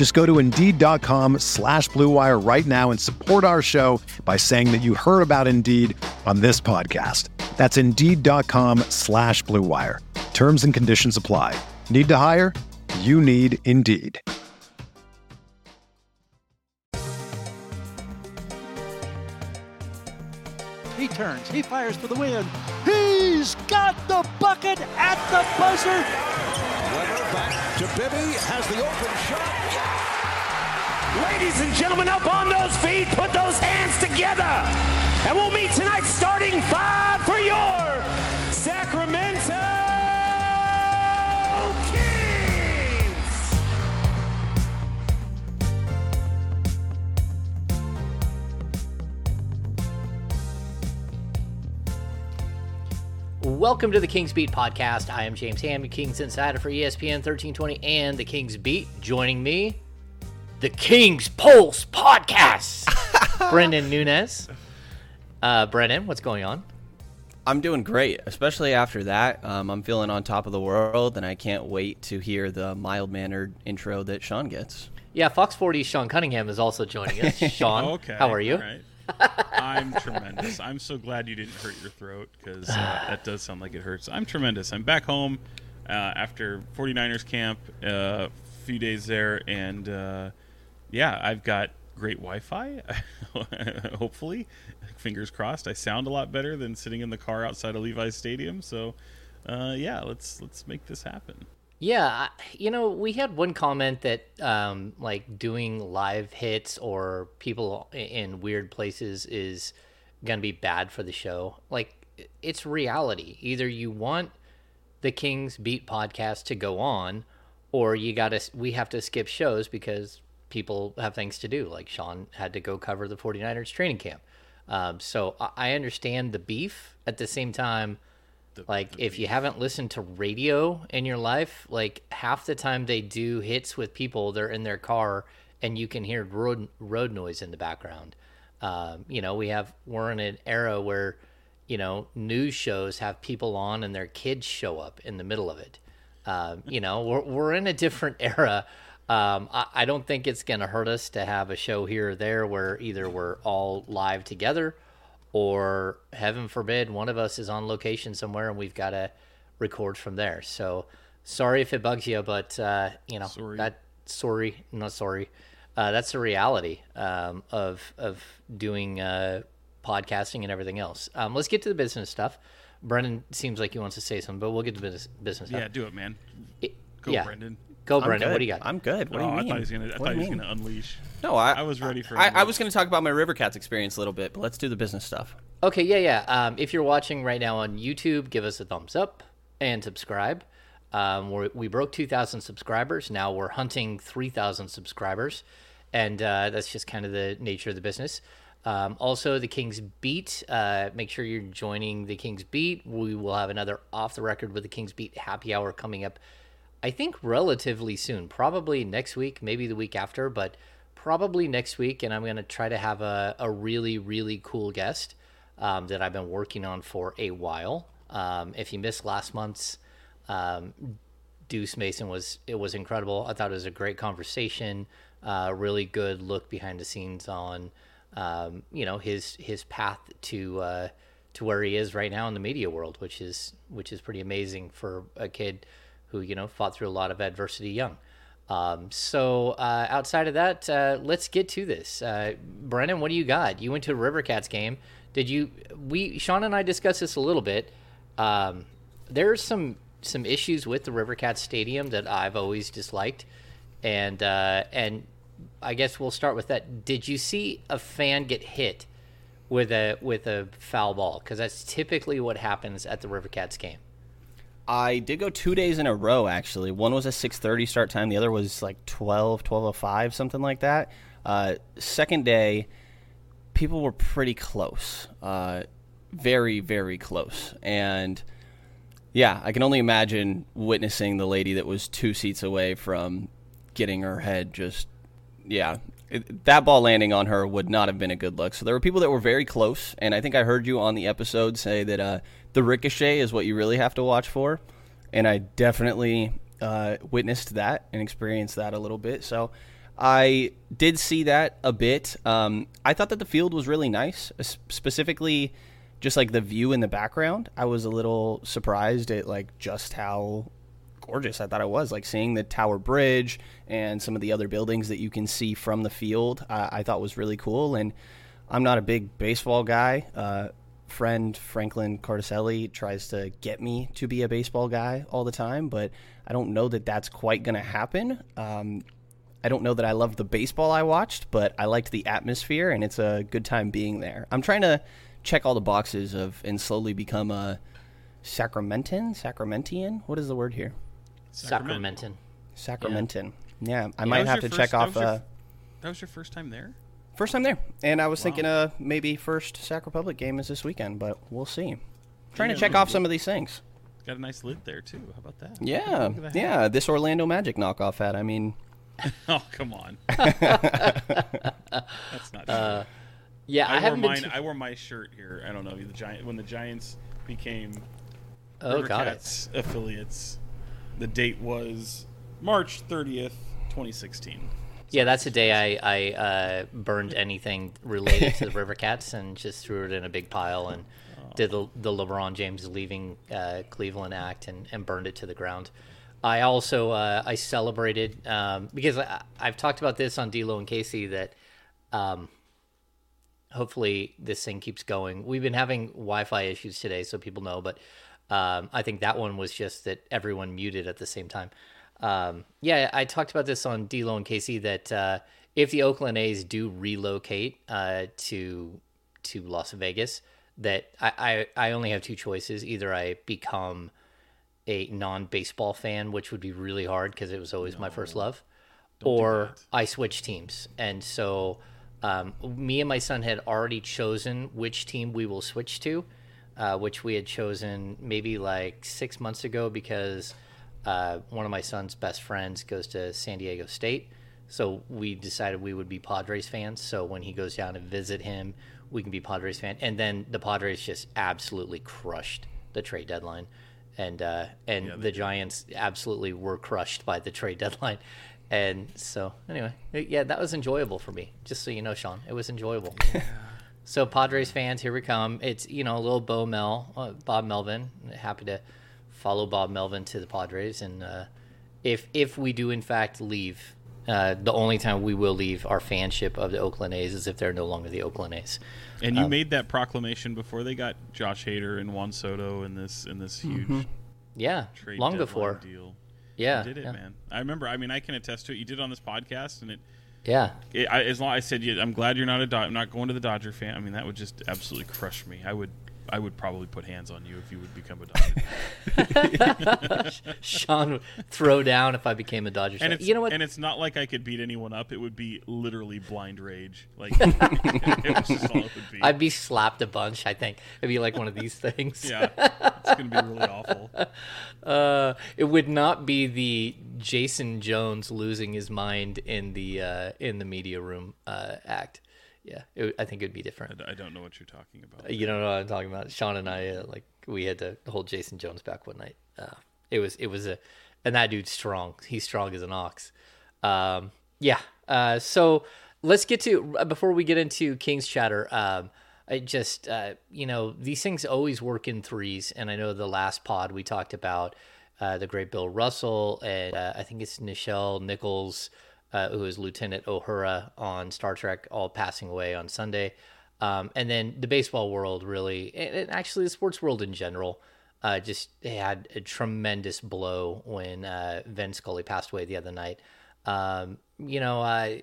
Just go to Indeed.com slash BlueWire right now and support our show by saying that you heard about Indeed on this podcast. That's Indeed.com slash BlueWire. Terms and conditions apply. Need to hire? You need Indeed. He turns. He fires for the win. He's got the bucket at the buzzer. Bibby. Has the open shot. Ladies and gentlemen, up on those feet, put those hands together. And we'll meet tonight starting five for your Welcome to the Kings Beat podcast. I am James Ham, Kings Insider for ESPN 1320 and the Kings Beat. Joining me, the Kings Pulse podcast, Brenden Nunes. Uh, Brenden, what's going on? I'm doing great, especially after that. Um, I'm feeling on top of the world, and I can't wait to hear the mild mannered intro that Sean gets. Yeah, Fox 40's Sean Cunningham is also joining us. Sean, Okay. how are you? all right. I'm tremendous. I'm so glad you didn't hurt your throat because uh, that does sound like it hurts. I'm tremendous. I'm back home uh, after 49ers camp, a uh, few days there, and uh, yeah, I've got great Wi-Fi. Hopefully, fingers crossed. I sound a lot better than sitting in the car outside of Levi's Stadium. So, uh, yeah, let's let's make this happen. Yeah, you know, we had one comment that um, like doing live hits or people in weird places is gonna be bad for the show. Like, it's reality. Either you want the Kings Beat podcast to go on, or you gotta we have to skip shows because people have things to do. Like Sean had to go cover the 49ers training camp. Um, so I- I understand the beef. At the same time, like if you haven't listened to radio in your life, like half the time they do hits with people, they're in their car and you can hear road road noise in the background. Um, you know, we have we're in an era where you know news shows have people on and their kids show up in the middle of it. Um, you know, we're we're in a different era. Um, I, I don't think it's going to hurt us to have a show here or there where either we're all live together or heaven forbid one of us is on location somewhere and we've got to record from there so sorry if it bugs you but uh, you know Sorry. that sorry not sorry uh, that's the reality um, of of doing uh, podcasting and everything else um, let's get to the business stuff brenden seems like he wants to say something but we'll get to business business Yeah, stuff do it, man. It- Go, yeah. Brenden. Go I'm brenden good. what do you got I'm good. What do oh, you I mean? thought he was gonna. I thought do he was gonna unleash. No, I, I was ready for I, I was going to talk about my River Cats experience a little bit, but let's do the business stuff. Okay, yeah, yeah. Um, if you're watching right now on YouTube, give us a thumbs up and subscribe. Um, we're, we broke 2,000 subscribers. Now we're hunting 3,000 subscribers. And uh, that's just kind of the nature of the business. Um, also, the King's Beat. Uh, make sure you're joining the King's Beat. We will have another off the record with the King's Beat happy hour coming up, I think, relatively soon. Probably next week, maybe the week after, but probably next week. And I'm going to try to have a, a really, really cool guest um, that I've been working on for a while. Um, if you missed last month's, um, Deuce Mason was it was incredible. I thought it was a great conversation, uh, really good look behind the scenes on um, you know his his path to uh, to where he is right now in the media world, which is which is pretty amazing for a kid who you know fought through a lot of adversity young. Um, so uh, outside of that, uh, let's get to this. Uh, Brenden, what do you got? You went to a River Cats game. Did you? We Sean and I discussed this a little bit. Um, there's some some issues with the Rivercats Stadium that I've always disliked, and uh, and I guess we'll start with that. Did you see a fan get hit with a with a foul ball? Because that's typically what happens at the Rivercats game. I did go two days in a row actually. One was a 6:30 start time. The other was like 12, 12:05, something like that. Uh, second day, people were pretty close, uh, very very close, and yeah, I can only imagine witnessing the lady that was two seats away from getting her head just yeah. It, that ball landing on her would not have been a good look. So there were people that were very close, and I think I heard you on the episode say that uh, the ricochet is what you really have to watch for, and I definitely uh, witnessed that and experienced that a little bit. So I did see that a bit. Um, I thought that the field was really nice, specifically just like the view in the background. I was a little surprised at like just how gorgeous I thought it was. Like seeing the Tower Bridge and some of the other buildings that you can see from the field, I thought was really cool. And I'm not a big baseball guy. Uh, friend Franklin Cardicelli tries to get me to be a baseball guy all the time, but I don't know that that's quite going to happen. Um, I don't know that I loved the baseball I watched, but I liked the atmosphere, and it's a good time being there. I'm trying to check all the boxes of and slowly become a Sacramentan, Sacramentian. What is the word here? Sacramentan. Sacramentan. Yeah, I might have to first, check off. That was, uh, that was your first time there. First time there, and I was wow. thinking, uh, maybe first Sac Republic game is this weekend, but we'll see. Trying yeah, to check off some of these things. Got a nice lid there too. How about that? Yeah, yeah. This Orlando Magic knockoff hat. I mean, oh come on. That's not. True. Uh, yeah, I, I wore mine. Too... I wore my shirt here. I don't know the giant when the Giants became oh, got Cats affiliates. The date was March thirtieth, twenty sixteen. Yeah, that's the day I, I uh, burned anything related to the River Cats and just threw it in a big pile and oh. did the, the LeBron James leaving uh, Cleveland act and, and burned it to the ground. I also uh, I celebrated um, because I, have talked about this on D'Lo and Casey that um, hopefully this thing keeps going. We've been having Wi-Fi issues today, so people know, but um, I think that one was just that everyone muted at the same time. Um, yeah, I talked about this on D'Lo and Casey that uh, if the Oakland A's do relocate uh, to to Las Vegas, that I, I, I only have two choices: either I become a non-baseball fan, which would be really hard because it was always no, my first love, or I switch teams, and so um, me and my son had already chosen which team we will switch to, uh, which we had chosen maybe like six months ago because uh, one of my son's best friends goes to San Diego State. So we decided we would be Padres fans. So when he goes down and visit him, we can be Padres fan. And then the Padres just absolutely crushed the trade deadline, and uh, and yeah, the Giants absolutely were crushed by the trade deadline. And so, anyway, yeah, that was enjoyable for me. Just so you know, Sean, it was enjoyable. Yeah. So, Padres fans, here we come. It's you know a little Bo Mel, uh, Bob Melvin. Happy to follow Bob Melvin to the Padres, and uh, if if we do in fact leave, uh, the only time we will leave our fanship of the Oakland A's is if they're no longer the Oakland A's. And you um, made that proclamation before they got Josh Hader and Juan Soto in this in this huge mm-hmm. yeah long before deal. Yeah, you did it, yeah. man. I remember. I mean, I can attest to it. You did it on this podcast, and it. Yeah. It, I, as long I said, yeah, I'm glad you're not a Do- I'm not going to the Dodger fan. I mean, that would just absolutely crush me. I would I would probably put hands on you if you would become a Dodger. Sean would throw down if I became a Dodger fan. You know what? And it's not like I could beat anyone up. It would be literally blind rage. Like it was just all it would be. I'd be slapped a bunch. I think it'd be like one of these things. yeah, it's gonna be really awful. Uh, it would not be the Jason Jones losing his mind in the uh, in the media room uh, act yeah, it, I think it would be different. I, I, don't know what you're talking about. You don't know what I'm talking about. Sean and I, uh, like, we had to hold Jason Jones back one night. Uh, it was, it was a, and that dude's strong. He's strong as an ox. Um, yeah. Uh, so let's get to uh, before we get into King's chatter. Um, I just, uh, you know, these things always work in threes, and I know the last pod we talked about uh, the great Bill Russell, and I think it's Nichelle Nichols uh, who is Lieutenant O'Hara on Star Trek, all passing away on Sunday. Um, and then the baseball world, really, and, actually the sports world in general, uh, just had a tremendous blow when uh, Vin Scully passed away the other night. Um, you know, uh,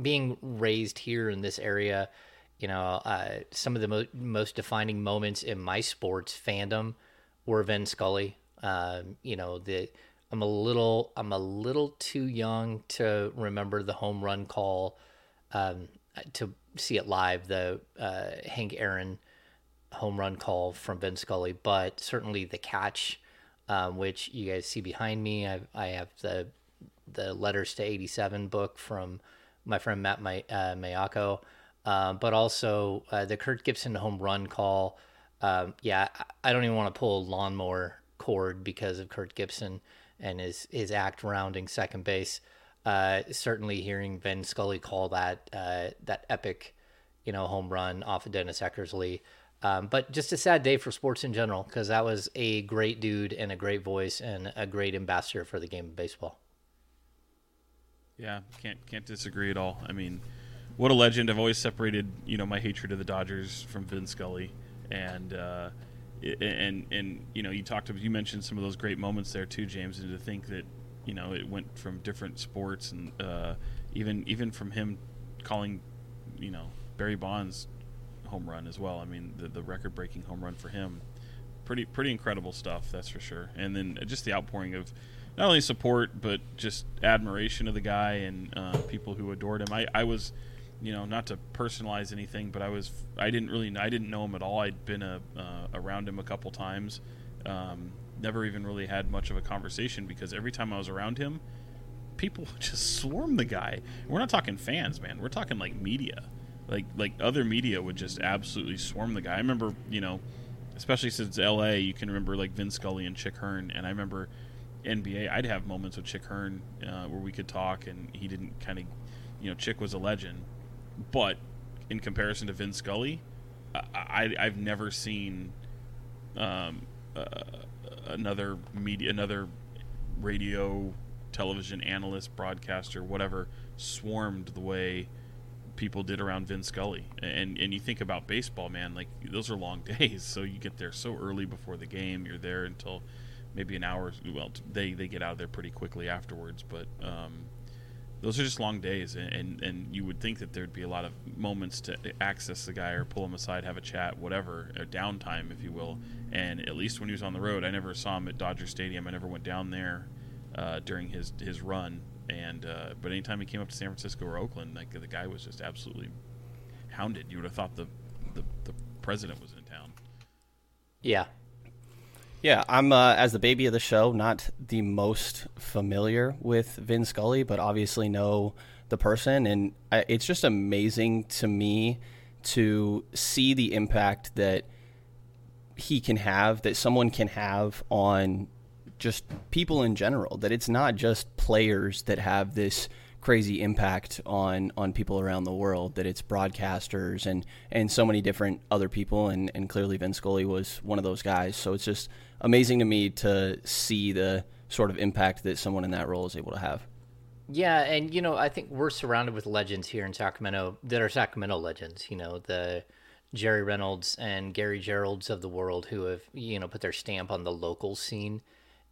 being raised here in this area, you know, uh, some of the mo- most defining moments in my sports fandom were Vin Scully. Um, you know, the I'm a little I'm a little too young to remember the home run call um, to see it live. The uh, Hank Aaron home run call from Vin Scully, but certainly the catch, um, which you guys see behind me. I I have the the letters to 87 book from my friend Matt May, uh, Maiocco, um, but also uh, the Kirk Gibson home run call. Um, yeah, I don't even want to pull a lawnmower cord because of Kirk Gibson and his his act rounding second base. Uh, certainly, hearing Vin Scully call that uh, that epic, you know, home run off of Dennis Eckersley. Um, but just a sad day for sports in general because that was a great dude and a great voice and a great ambassador for the game of baseball. Yeah, can't can't disagree at all. I mean, what a legend! I've always separated you know my hatred of the Dodgers from Vin Scully, and uh, and and you know you talked you mentioned some of those great moments there too, James, and to think that you know it went from different sports and uh, even even from him calling you know Barry Bonds home run as well. I mean the the record breaking home run for him, pretty pretty incredible stuff that's for sure. And then just the outpouring of not only support but just admiration of the guy and uh, people who adored him. I, I was, you know, not to personalize anything, but I was I didn't really I didn't know him at all. I'd been a, uh, around him a couple times, um, never even really had much of a conversation because every time I was around him, people just swarm the guy. We're not talking fans, man. We're talking like media, like like other media would just absolutely swarm the guy. I remember, you know, especially since L.A., you can remember like Vin Scully and Chick Hearn, and I remember NBA, I'd have moments with Chick Hearn uh, where we could talk, and he didn't kind of, you know, Chick was a legend, but in comparison to Vin Scully, I, I have never seen um, uh, another media, another radio, television analyst, broadcaster, whatever, swarmed the way people did around Vin Scully. And and you think about baseball, man, like those are long days. So you get there so early before the game. You're there until maybe an hour. Well, they they get out of there pretty quickly afterwards, but um, those are just long days, and, and, and you would think that there'd be a lot of moments to access the guy or pull him aside, have a chat, whatever, or downtime, if you will. And at least when he was on the road, I never saw him at Dodger Stadium. I never went down there uh, during his his run. And uh, but anytime he came up to San Francisco or Oakland, like the guy was just absolutely hounded. You would have thought the the, the president was in town. Yeah, yeah, I'm uh, as the baby of the show, not the most familiar with Vin Scully, but obviously know the person, and I, it's just amazing to me to see the impact that he can have, that someone can have on just people in general. That it's not just players that have this crazy impact on on people around the world that it's broadcasters and and so many different other people and and clearly Vin Scully was one of those guys so it's just amazing to me to see the sort of impact that someone in that role is able to have. Yeah and you know I think we're surrounded with legends here in Sacramento that are Sacramento legends you know the Jerry Reynolds and Gary Gerould's of the world who have you know put their stamp on the local scene.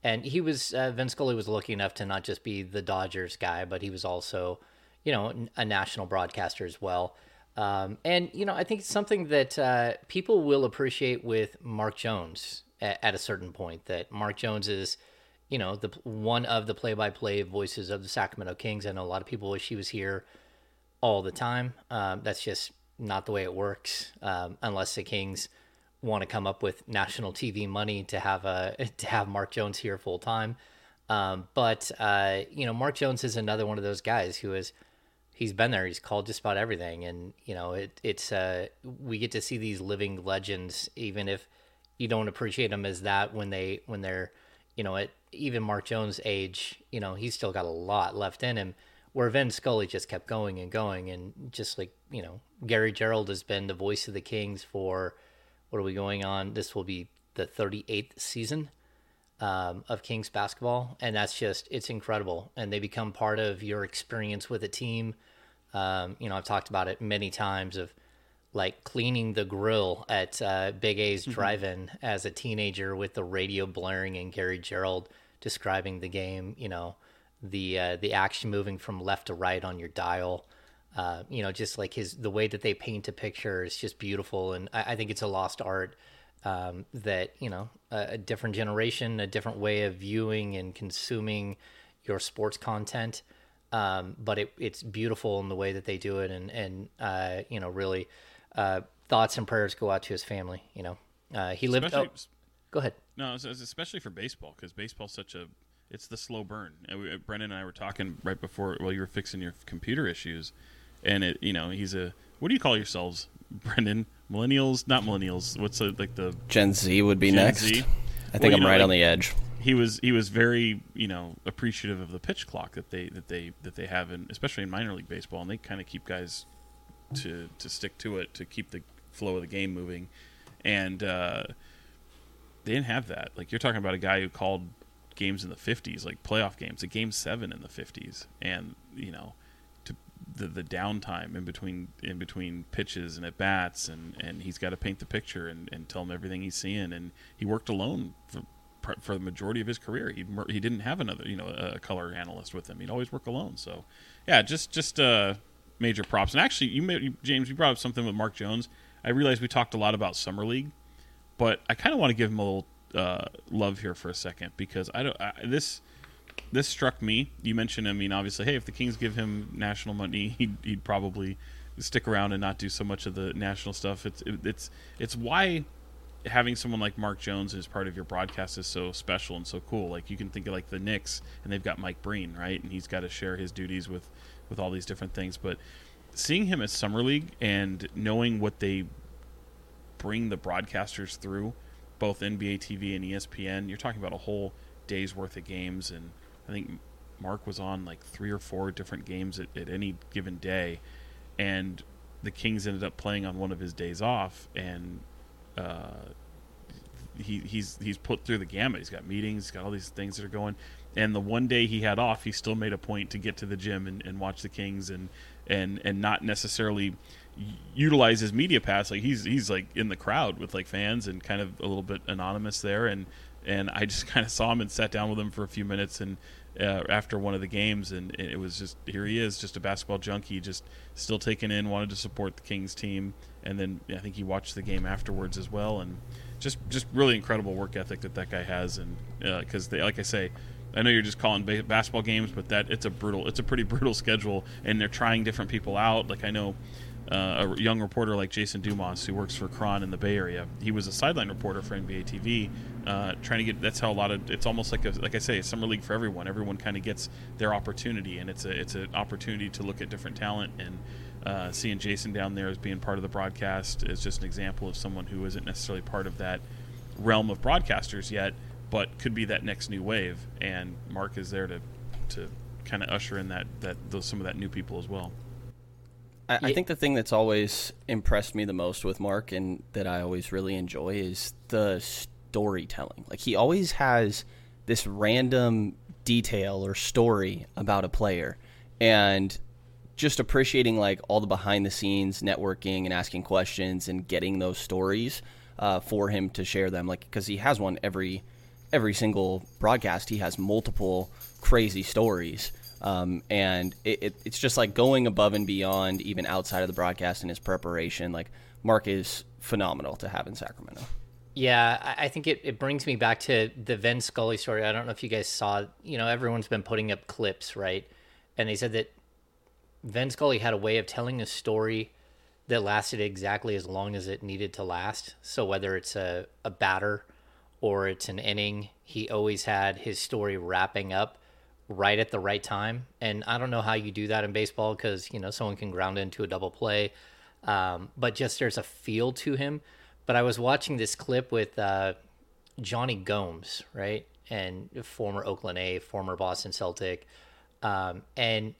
And he was uh, Vin Scully was lucky enough to not just be the Dodgers guy, but he was also, you know, a national broadcaster as well. Um, and you know, I think it's something that uh, people will appreciate with Mark Jones at, at, a certain point. That Mark Jones is, you know, the one of the play-by-play voices of the Sacramento Kings. I know a lot of people wish he was here all the time. Um, that's just not the way it works, um, unless the Kings want to come up with national TV money to have a to have Mark Jones here full time. Um, but uh, you know, Mark Jones is another one of those guys who is he's been there. He's called just about everything, and you know, it, it's uh, we get to see these living legends, even if you don't appreciate them as that when they when they're you know at even Mark Jones' age, you know, he's still got a lot left in him. Where Vin Scully just kept going and going, and just like you know, Gary Gerould has been the voice of the Kings for what are we going on? This will be the 38th season um, of Kings basketball, and that's just it's incredible. And they become part of your experience with a team. Um, you know, I've talked about it many times of like cleaning the grill at uh, Big A's Drive-In as a teenager with the radio blaring and Gary Gerould describing the game. You know, the uh, the action moving from left to right on your dial. Uh, you know, just like his the way that they paint a picture is just beautiful, and I, I think it's a lost art um, that you know a, a different generation, a different way of viewing and consuming your sports content. Um, but it, it's beautiful in the way that they do it, and and uh, you know really uh, thoughts and prayers go out to his family. You know, uh, he lived. Especially- Oh, go ahead. No, it's, it's especially for baseball because baseball's such a it's the slow burn. And we, Brenden and I were talking right before while you were fixing your computer issues, and it you know he's a what do you call yourselves, Brenden? Millennials, not millennials. What's the, like the Gen Z would be Gen next. Z? I think Well, I'm know, right like- on the edge. he was he was very you know appreciative of the pitch clock that they that they that they have in especially in minor league baseball and they kind of keep guys to to stick to it to keep the flow of the game moving. And uh, they didn't have that. Like you're talking about a guy who called games in the 50s like playoff games a game 7 in the 50s and you know to the the downtime in between in between pitches and at bats and and he's got to paint the picture and, and tell him everything he's seeing. And he worked alone for for the majority of his career. He he didn't have another you know a color analyst with him. He'd always work alone. So yeah just just uh major props and actually you made you- James you brought up something with Mark Jones I realized we talked a lot about summer league but I kind of want to give him a little uh, love here for a second because I don't I, this this struck me. You mentioned, I mean, obviously, hey, if the Kings give him national money, he'd, he'd probably stick around and not do so much of the national stuff. It's it, it's it's why having someone like Mark Jones as part of your broadcast is so special and so cool. Like you can think of like the Knicks, and they've got Mike Breen, right, and he's got to share his duties with with all these different things. But seeing him at summer league and knowing what they bring the broadcasters through, both NBA TV and ESPN. You're talking about a whole day's worth of games, and I think Mark was on like three or four different games at, at any given day, and the Kings ended up playing on one of his days off, and uh, he he's he's put through the gamut. He's got meetings, he's got all these things that are going, and the one day he had off, he still made a point to get to the gym and, and watch the Kings and and and not necessarily utilize his media pass. Like he's he's like in the crowd with like fans and kind of a little bit anonymous there. And and I just kind of saw him and sat down with him for a few minutes and. Uh, after one of the games, and it was just here he is, just a basketball junkie, just still taking in, wanted to support the Kings team, and then I think he watched the game afterwards as well, and just just really incredible work ethic that that guy has, and because they, like I say, I know you're just calling basketball games, but that it's a brutal, it's a pretty brutal schedule, and they're trying different people out. Like I know uh, a young reporter like Jason Dumas, who works for KRON in the Bay Area, he was a sideline reporter for NBA TV, uh, trying to get. That's how a lot of it's almost like a like I say, a summer league for everyone. Everyone kind of gets their opportunity, and it's a it's an opportunity to look at different talent and. Uh, seeing Jason down there as being part of the broadcast is just an example of someone who isn't necessarily part of that realm of broadcasters yet, but could be that next new wave. And Mark is there to to kind of usher in that that those some of that new people as well. I, I think the thing that's always impressed me the most with Mark and that I always really enjoy is the storytelling. Like he always has this random detail or story about a player and just appreciating like all the behind the scenes networking and asking questions and getting those stories uh, for him to share them like because he has one every every single broadcast he has multiple crazy stories um, and it, it, it's just like going above and beyond even outside of the broadcast and his preparation like mark is phenomenal to have in sacramento Yeah, I think it, it brings me back to the Vin Scully story. I don't know if you guys saw, you know, everyone's been putting up clips, right? And they said that Vin Scully had a way of telling a story that lasted exactly as long as it needed to last. So whether it's a, a batter or it's an inning, he always had his story wrapping up right at the right time. And I don't know how you do that in baseball because, you know, someone can ground into a double play. Um, but just there's a feel to him. But I was watching this clip with uh, Jonny Gomes, right? And former Oakland A, former Boston Celtic. Um, and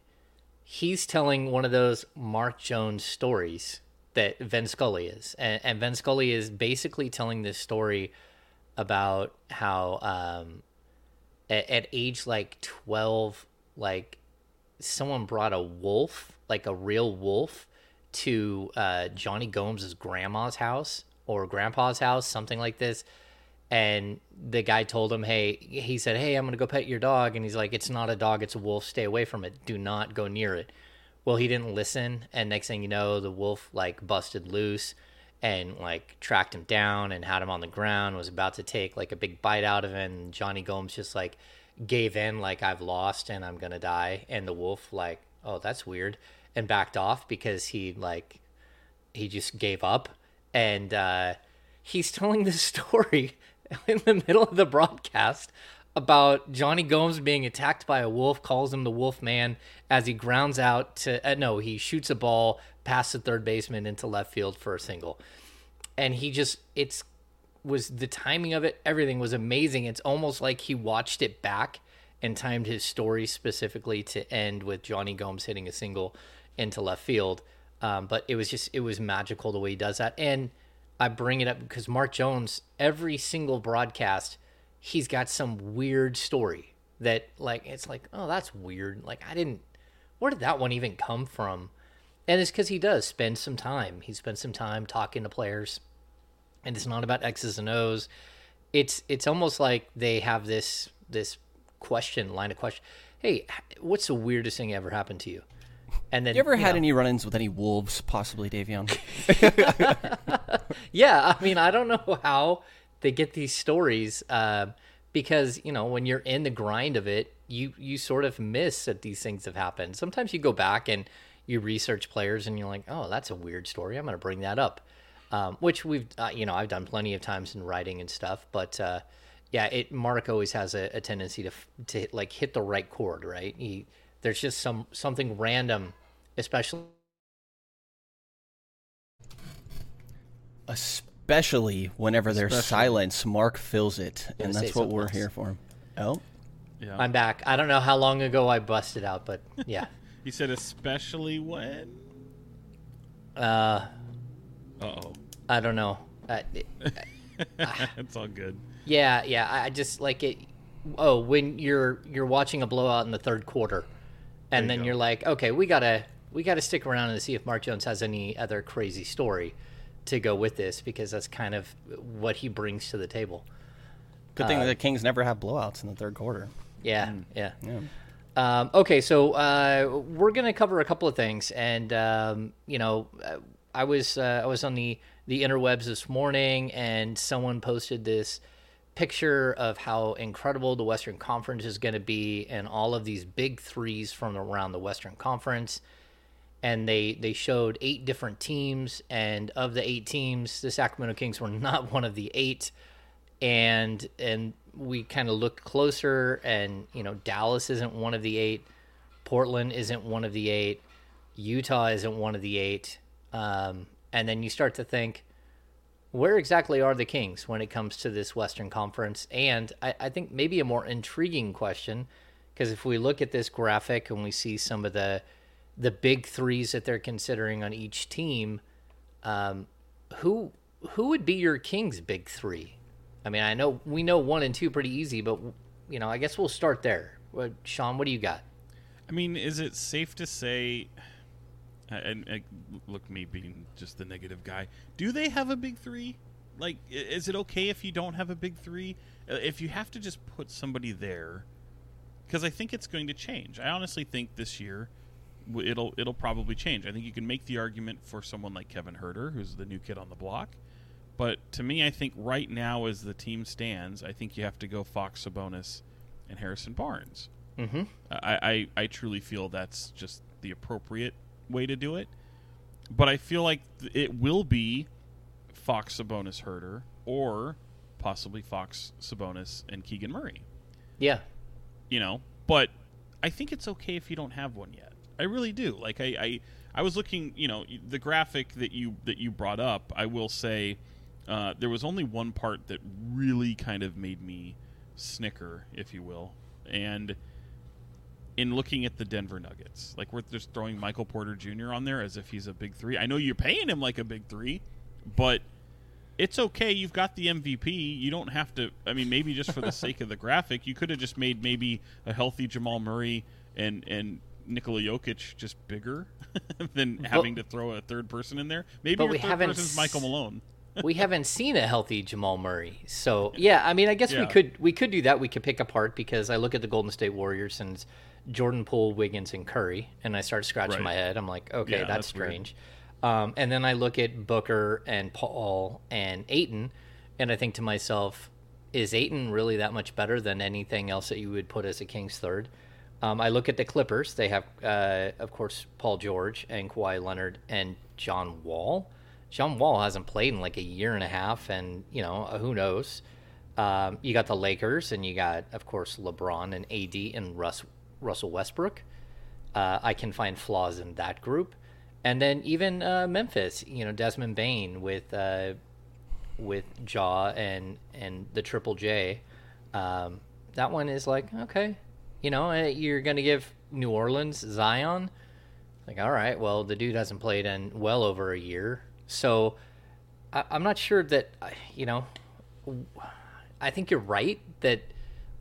he's telling one of those Mark Jones stories that Vin Scully is. And, and Vin Scully is basically telling this story about how um, at, at age like 12, like someone brought a wolf, like a real wolf, to uh, Jonny Gomes' grandma's house or grandpa's house, something like this. And the guy told him, "Hey," he said, "Hey, I'm gonna go pet your dog," and he's like, "It's not a dog, it's a wolf. Stay away from it. Do not go near it." Well, he didn't listen, and next thing you know, the wolf like busted loose and like tracked him down and had him on the ground. Was about to take like a big bite out of him. And Jonny Gomes just like gave in, like I've lost and I'm gonna die. And the wolf like, oh, that's weird, and backed off because he like he just gave up. And uh, he's telling this story in the middle of the broadcast about Jonny Gomes being attacked by a wolf, calls him the wolf man as he grounds out to, uh, no, he shoots a ball past the third baseman into left field for a single. And he just, it's, was the timing of it, everything was amazing. It's almost like he watched it back and timed his story specifically to end with Jonny Gomes hitting a single into left field. Um, but it was just, it was magical the way he does that. And I bring it up because Mark Jones, every single broadcast, he's got some weird story that like it's like oh that's weird. Like i didn't where did that one even come from? And it's because he does spend some time. He spends some time talking to players. And it's not about x's and o's. It's it's almost like they have this this question line of question. Hey what's the weirdest thing ever happened to you? And then you ever had know, any run-ins with any wolves, possibly, Davion? yeah i mean i don't know how they get these stories uh, because you know when you're in the grind of it you you sort of miss that these things have happened. Sometimes you go back and you research players and you're like oh that's a weird story. I'm going to bring that up. Um, which we've uh, you know i've done plenty of times in writing and stuff but uh, yeah it mark always has a, a tendency to to like hit the right chord right? He there's just some something random especially Especially whenever there's silence, Mark fills it, and that's what we're something here for. Oh, Yeah. i'm back i don't know how long ago i busted out but yeah He said especially when. uh Uh oh. i don't know uh, it's all good. Yeah, yeah. I I just like it. Oh, when you're you're watching a blowout in the third quarter, and you then go. you're like, okay, we gotta we gotta stick around and see if Mark Jones has any other crazy story to go with this because that's kind of what he brings to the table. good thing the Kings never have blowouts in the third quarter. Yeah, yeah. Yeah. Um, okay, so uh, we're gonna cover a couple of things, and um, you know, uh, I was uh, I was on the the interwebs this morning, and someone posted this picture of how incredible the Western Conference is going to be, and all of these big threes from around the Western Conference. And they they showed eight different teams, and of the eight teams, the Sacramento Kings were not one of the eight. And and we kind of looked closer and you know Dallas isn't one of the 8 Portland isn't one of the 8 Utah isn't one of the 8 um, and then you start to think where exactly are the Kings when it comes to this Western Conference? And I, I think maybe a more intriguing question because if we look at this graphic and we see some of the the big threes that they're considering on each team um, who who would be your Kings big three? I mean, I know we know one and two pretty easy, but you know, I guess we'll start there. What, Sean, what do you got? I mean, is it safe to say? And, and look, me being just the negative guy. Do they have a big three? Like, is it okay if you don't have a big three? Uh, If you have to just put somebody there, because I think it's going to change. I honestly think this year it'll it'll probably change. I think you can make the argument for someone like Kevin Huerter, who's the new kid on the block. But to me, I think right now, as the team stands, I think you have to go Fox, Sabonis, and Harrison Barnes. Mm-hmm. I, I, I truly feel that's just the appropriate way to do it. But I feel like it will be Fox, Sabonis, Huerter, or possibly Fox, Sabonis, and Keegan Murray. Yeah, You know, but I think it's okay if you don't have one yet. I really do. Like I, I, I was looking, you know, the graphic that you that you brought up. I will say, uh, there was only one part that really kind of made me snicker, if you will, and in looking at the Denver Nuggets, like we're just throwing Michael Porter Jr. on there as if he's a big three. I know you're paying him like a big three, but it's okay. You've got the MVP. You don't have to. I mean, maybe just for the sake of the graphic, you could have just made maybe a healthy Jamal Murray and and Nikola Jokic just bigger than having to throw a third person in there. Maybe but we third haven't person's Michael Malone. we haven't seen a healthy Jamal Murray. So yeah, I mean, I guess we could we could do that. We could pick apart because I look at the Golden State Warriors and Jordan Poole, Wiggins, and Curry, and I start scratching Right. my head. I'm like, okay, Yeah, that's, that's strange. Um, and then I look at Booker and Paul and Ayton, and I think to myself, is Ayton really that much better than anything else that you would put as a King's third? Um, I look at the Clippers. They have, uh, of course, Paul George and Kawhi Leonard and John Wall. John Wall hasn't played in like a year and a half, and you know uh, who knows. Um, you got the Lakers, and you got, of course, LeBron and AD and Russ, Russell Westbrook. Uh, I can find flaws in that group, and then even uh, Memphis. You know, Desmond Bane with uh, with Ja and and the Triple J. Um, that one is like okay, you know, uh, you're gonna give New Orleans Zion. Like, all right, well, the dude hasn't played in well over a year, so I, I'm not sure that you know. I think you're right that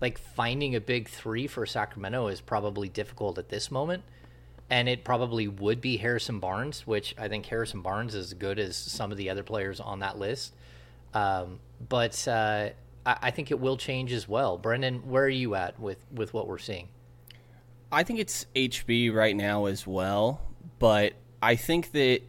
like finding a big three for Sacramento is probably difficult at this moment, and it probably would be Harrison Barnes, which I think Harrison Barnes is as good as some of the other players on that list. Um, but uh, I, think it will change as well. Brenden, where are you at with with what we're seeing? I think it's HB right now as well, but I think that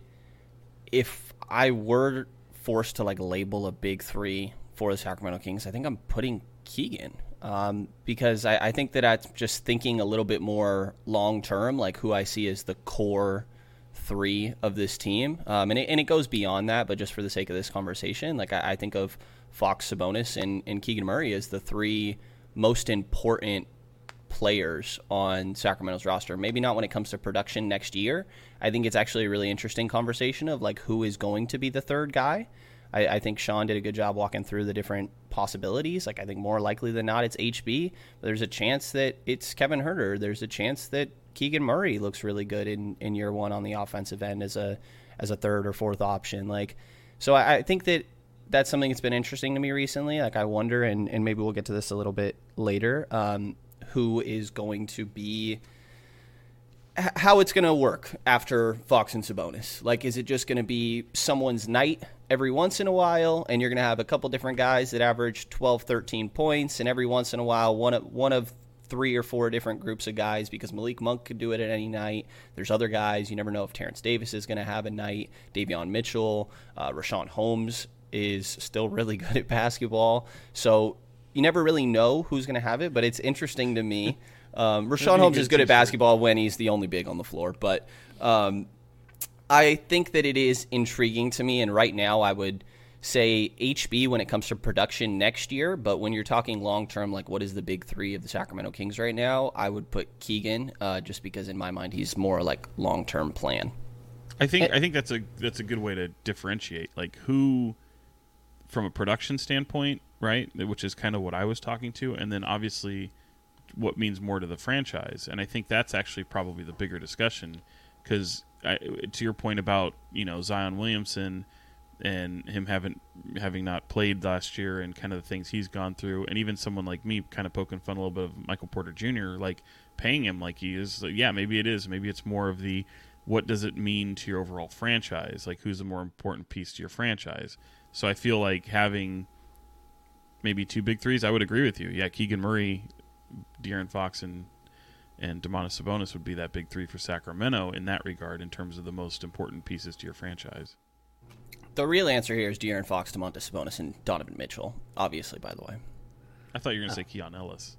if I were forced to like label a big three for the Sacramento Kings, I think I'm putting Keegan um, because I, I think that I'm just thinking a little bit more long term, like who I see as the core three of this team, um, and it, and it goes beyond that. But just for the sake of this conversation, like I, I think of Fox, Sabonis, and, and Keegan Murray as the three most important players on Sacramento's roster. Maybe not when it comes to production next year. I think it's actually a really interesting conversation of like who is going to be the third guy. I, I think Sean did a good job walking through the different possibilities. Like I think more likely than not it's HB. But there's a chance that it's Kevin Huerter. There's a chance that Keegan Murray looks really good in, in year one on the offensive end as a as a third or fourth option. Like so I, I think that that's something that's been interesting to me recently. Like I wonder and, and maybe we'll get to this a little bit later. Um, who is going to be how it's going to work after Fox and Sabonis. Like, is it just going to be someone's night every once in a while, and you're going to have a couple different guys that average 12, 13 points, and every once in a while, one of one of three or four different groups of guys because Malik Monk could do it at any night. There's other guys. You never know if Terrence Davis is going to have a night. Davion Mitchell, uh, Richaun Holmes is still really good at basketball. So you never really know who's going to have it, but it's interesting to me. Um, Richaun Holmes is good at basketball when he's the only big on the floor, but um, I think that it is intriguing to me. And right now, I would say HB when it comes to production next year. But when you're talking long term, like what is the big three of the Sacramento Kings right now, I would put Keegan uh, just because in my mind he's more like long term plan. I think I think that's a that's a good way to differentiate like who from a production standpoint, right? Which is kind of what I was talking to, and then obviously what means more to the franchise. And I think that's actually probably the bigger discussion because to your point about you know Zion Williamson and him having having not played last year and kind of the things he's gone through, and even someone like me kind of poking fun a little bit of Michael Porter Jr. like paying him like he is. yeah, maybe it is. Maybe it's more of the what does it mean to your overall franchise? Like who's the more important piece to your franchise? So I feel like having maybe two big threes. I would agree with you. Yeah, Keegan Murray, De'Aaron Fox, and and Domantas Sabonis would be that big three for Sacramento in that regard, in terms of the most important pieces to your franchise. The real answer here is De'Aaron Fox, Domantas Sabonis, and Donovan Mitchell. Obviously, by the way. I thought you were going to say Keon Ellis.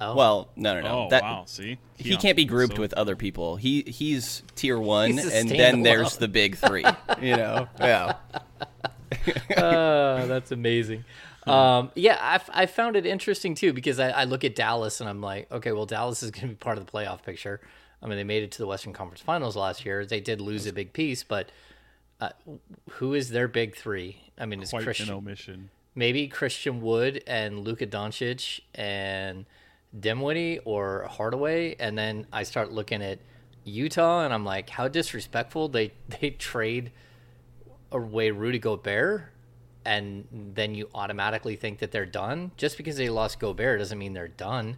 Oh, Well, no, no, no. Oh That- wow! See, He can't be grouped so- with other people. He he's tier one, He's and then there's the big three. You know, yeah. Oh, that's amazing. Um, yeah, I, f- I found it interesting too because I, I look at Dallas and I'm like, okay, well, Dallas is going to be part of the playoff picture. I mean, they made it to the Western Conference Finals last year. They did lose a big piece, but uh, who is their big three? I mean, it's quite an Christian, omission. maybe Christian Wood and Luka Doncic and Dinwiddie or Hardaway, and then I start looking at Utah and I'm like, how disrespectful they they trade away Rudy Gobert, and then you automatically think that they're done. Just because they lost Gobert doesn't mean they're done.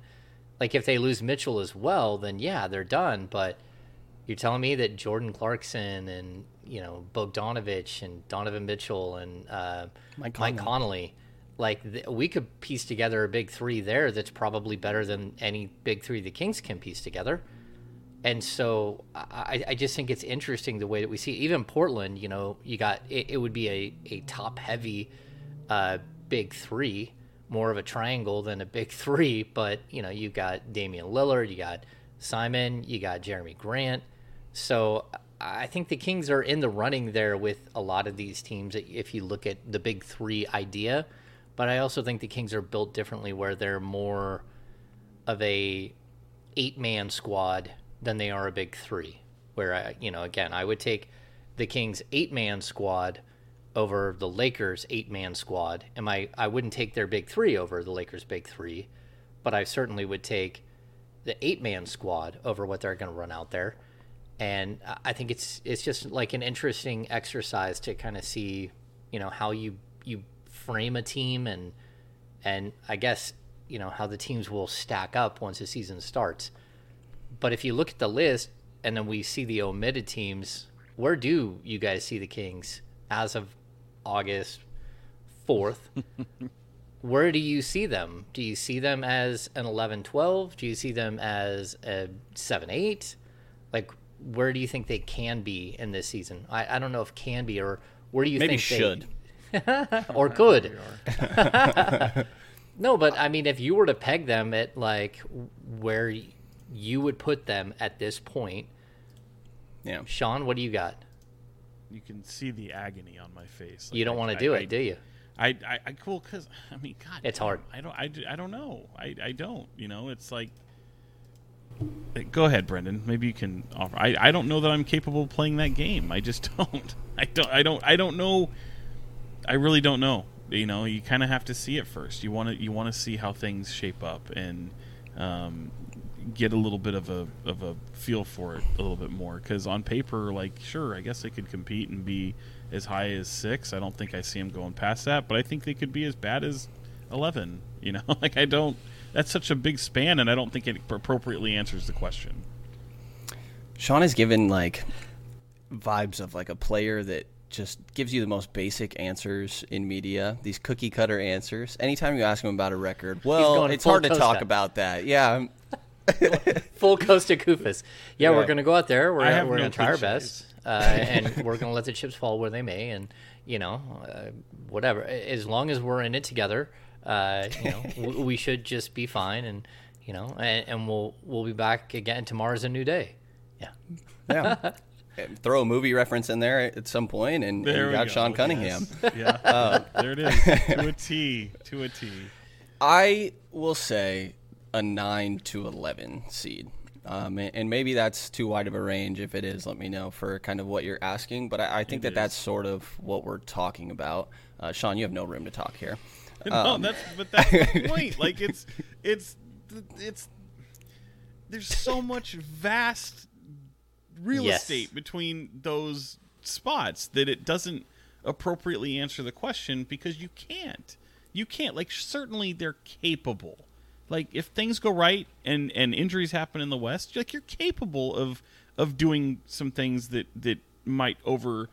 Like if they lose Mitchell as well, then yeah, they're done. But you're telling me that Jordan Clarkson and you know Bogdanovich and Donovan Mitchell and uh, Mike Mike Conley. Connolly, like th- we could piece together a big three there that's probably better than any big three the Kings can piece together. And so I, I just think it's interesting the way that we see even Portland. You know, you got it, it would be a, a top heavy uh, big three, more of a triangle than a big three. But you know, you got Damian Lillard, you got Simon, you got Jerami Grant. So I think the Kings are in the running there with a lot of these teams. If you look at the big three idea, but I also think the Kings are built differently, where they're more of a eight man squad than they are a big three. Where I, you know, again, I would take the Kings eight man squad over the Lakers eight man squad, and my I wouldn't take their big three over the Lakers big three, but I certainly would take the eight man squad over what they're going to run out there. And I think it's it's just like an interesting exercise to kind of see, you know, how you you frame a team and and I guess you know how the teams will stack up once the season starts. But if you look at the list and then we see the omitted teams, where do you guys see the Kings as of August 4th? where do you see them? Do you see them as an 11-12? Do you see them as a 7-8? Like where do you think they can be in this season? I, I don't know if can be or where do you Maybe think should. they or could? no, but I mean if you were to peg them at like where y- you would put them at this point, Yeah. Sean, what do you got? You can see the agony on my face. You don't want to do I- it, do you? I, I, I cool because I mean, God, It's hard. I don't, I, I don't know. I, I don't. You know, it's like. Go ahead, Brenden. Maybe you can offer. I, I don't know that I'm capable of playing that game. I just don't. I don't. I don't. I don't know. I really don't know. You know, you kind of have to see it first. You want to. You want to see how things shape up and um, get a little bit of a of a feel for it a little bit more. Because on paper, like, sure, I guess they could compete and be as high as six. I don't think I see them going past that, but I think they could be as bad as eleven. You know, like I don't. That's such a big span, and I don't think it appropriately answers the question. Sean has given like vibes of like a player that just gives you the most basic answers in media. These cookie cutter answers. Anytime you ask him about a record, well, it's hard to Kosta. talk about that. Yeah, I'm- of Kosta Koufos. Yeah, we're going to go out there. We're, we're no going to try our best. Uh, and we're going to let the chips fall where they may. And, you know, uh, whatever. As long as we're in it together, uh, you know, we, we should just be fine. And, you know, and, and we'll we'll be back again. Tomorrow's a new day. Yeah. yeah. Throw a movie reference in there at some point, and, There and we got go. Sean Cunningham. Yes. Yeah, there it is. To a T. To a T. I will say a nine to eleven seed. Um, and, and maybe that's too wide of a range. If it is, let me know for kind of what you're asking. But I, I think It that is. that's sort of what we're talking about. Uh, Sean, you have no room to talk here. no, that's but that's the point. Like it's it's it's there's so much vast real Yes. estate between those spots that it doesn't appropriately answer the question because you can't. You can't. Like certainly they're capable. Like if things go right and and injuries happen in the West, like you're capable of of doing some things that that might over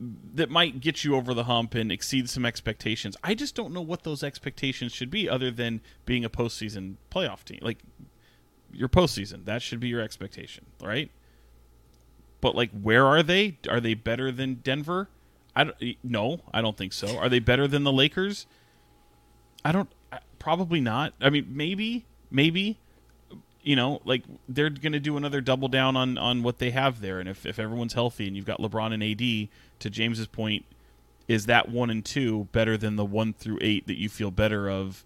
that might get you over the hump and exceed some expectations. I just don't know what those expectations should be, other than being a postseason playoff team. Like your postseason, that should be your expectation, right? But like, where are they? Are they better than Denver? I don't. No, I don't think so. Are they better than the Lakers? I don't. Probably not. I mean, maybe, maybe. You know, like they're going to do another double down on on what they have there, and if if everyone's healthy and you've got LeBron and AD, to James's point, is that one and two better than the one through eight that you feel better of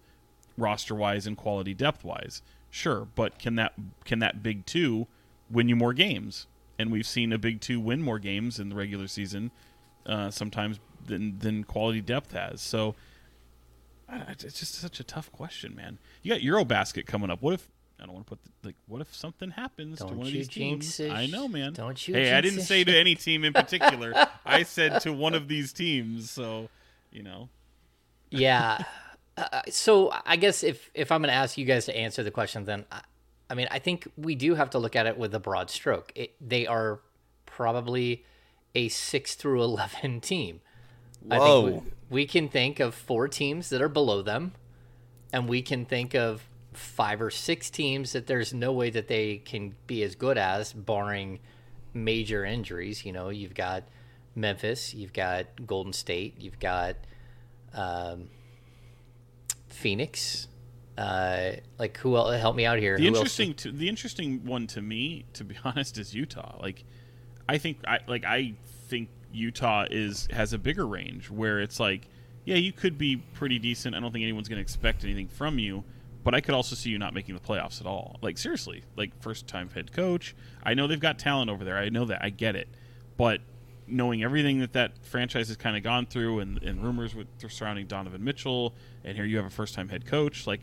roster wise and quality depth wise? Sure, but can that can that big two win you more games? And we've seen a big two win more games in the regular season uh, sometimes than than quality depth has. So it's just such a tough question, man. You got EuroBasket coming up. What if I don't want to put the, like? What if something happens to Don't one of these teams? it. I know, man. Don't you Hey, I didn't it. say to any team in particular. I said to one of these teams. So, you know, Yeah. Uh, so I guess if if I'm going to ask you guys to answer the question, then I, I mean I think we do have to look at it with a broad stroke. It, they are probably a six through eleven team. Whoa. I think we, we can think of four teams that are below them, and we can think of five or six teams that there's no way that they can be as good as, barring major injuries. You know, you've got Memphis, you've got Golden State, you've got um, Phoenix. Uh, like who else? Help me out here. The Who else- interesting, to, the interesting one to me, to be honest, is Utah. Like, I think, I like, I think Utah is has a bigger range where it's like, yeah, you could be pretty decent. I don't think anyone's going to expect anything from you, but I could also see you not making the playoffs at all. Like seriously, like first time head coach. I know they've got talent over there. I know that. I get it, but knowing everything that that franchise has kind of gone through and, and rumors with surrounding Donovan Mitchell, and here you have a first time head coach, like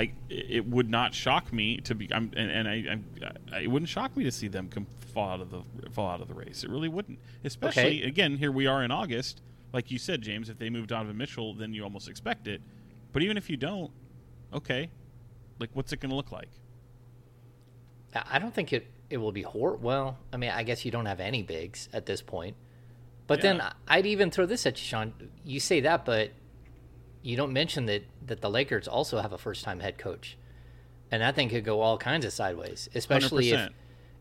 I it would not shock me to be I'm and, and I, I it wouldn't shock me to see them come fall out of the fall out of the race. It really wouldn't. Especially Okay. again, here we are in August. Like you said, James, if they move Donovan Mitchell, then you almost expect it. But even if you don't, okay, like what's it going to look like? I don't think it it will be hor. Well, I mean, I guess you don't have any bigs at this point. But then I'd even throw this at you, Sean. You say that, but you don't mention that that the Lakers also have a first time head coach, and that thing could go all kinds of sideways, especially if 100%.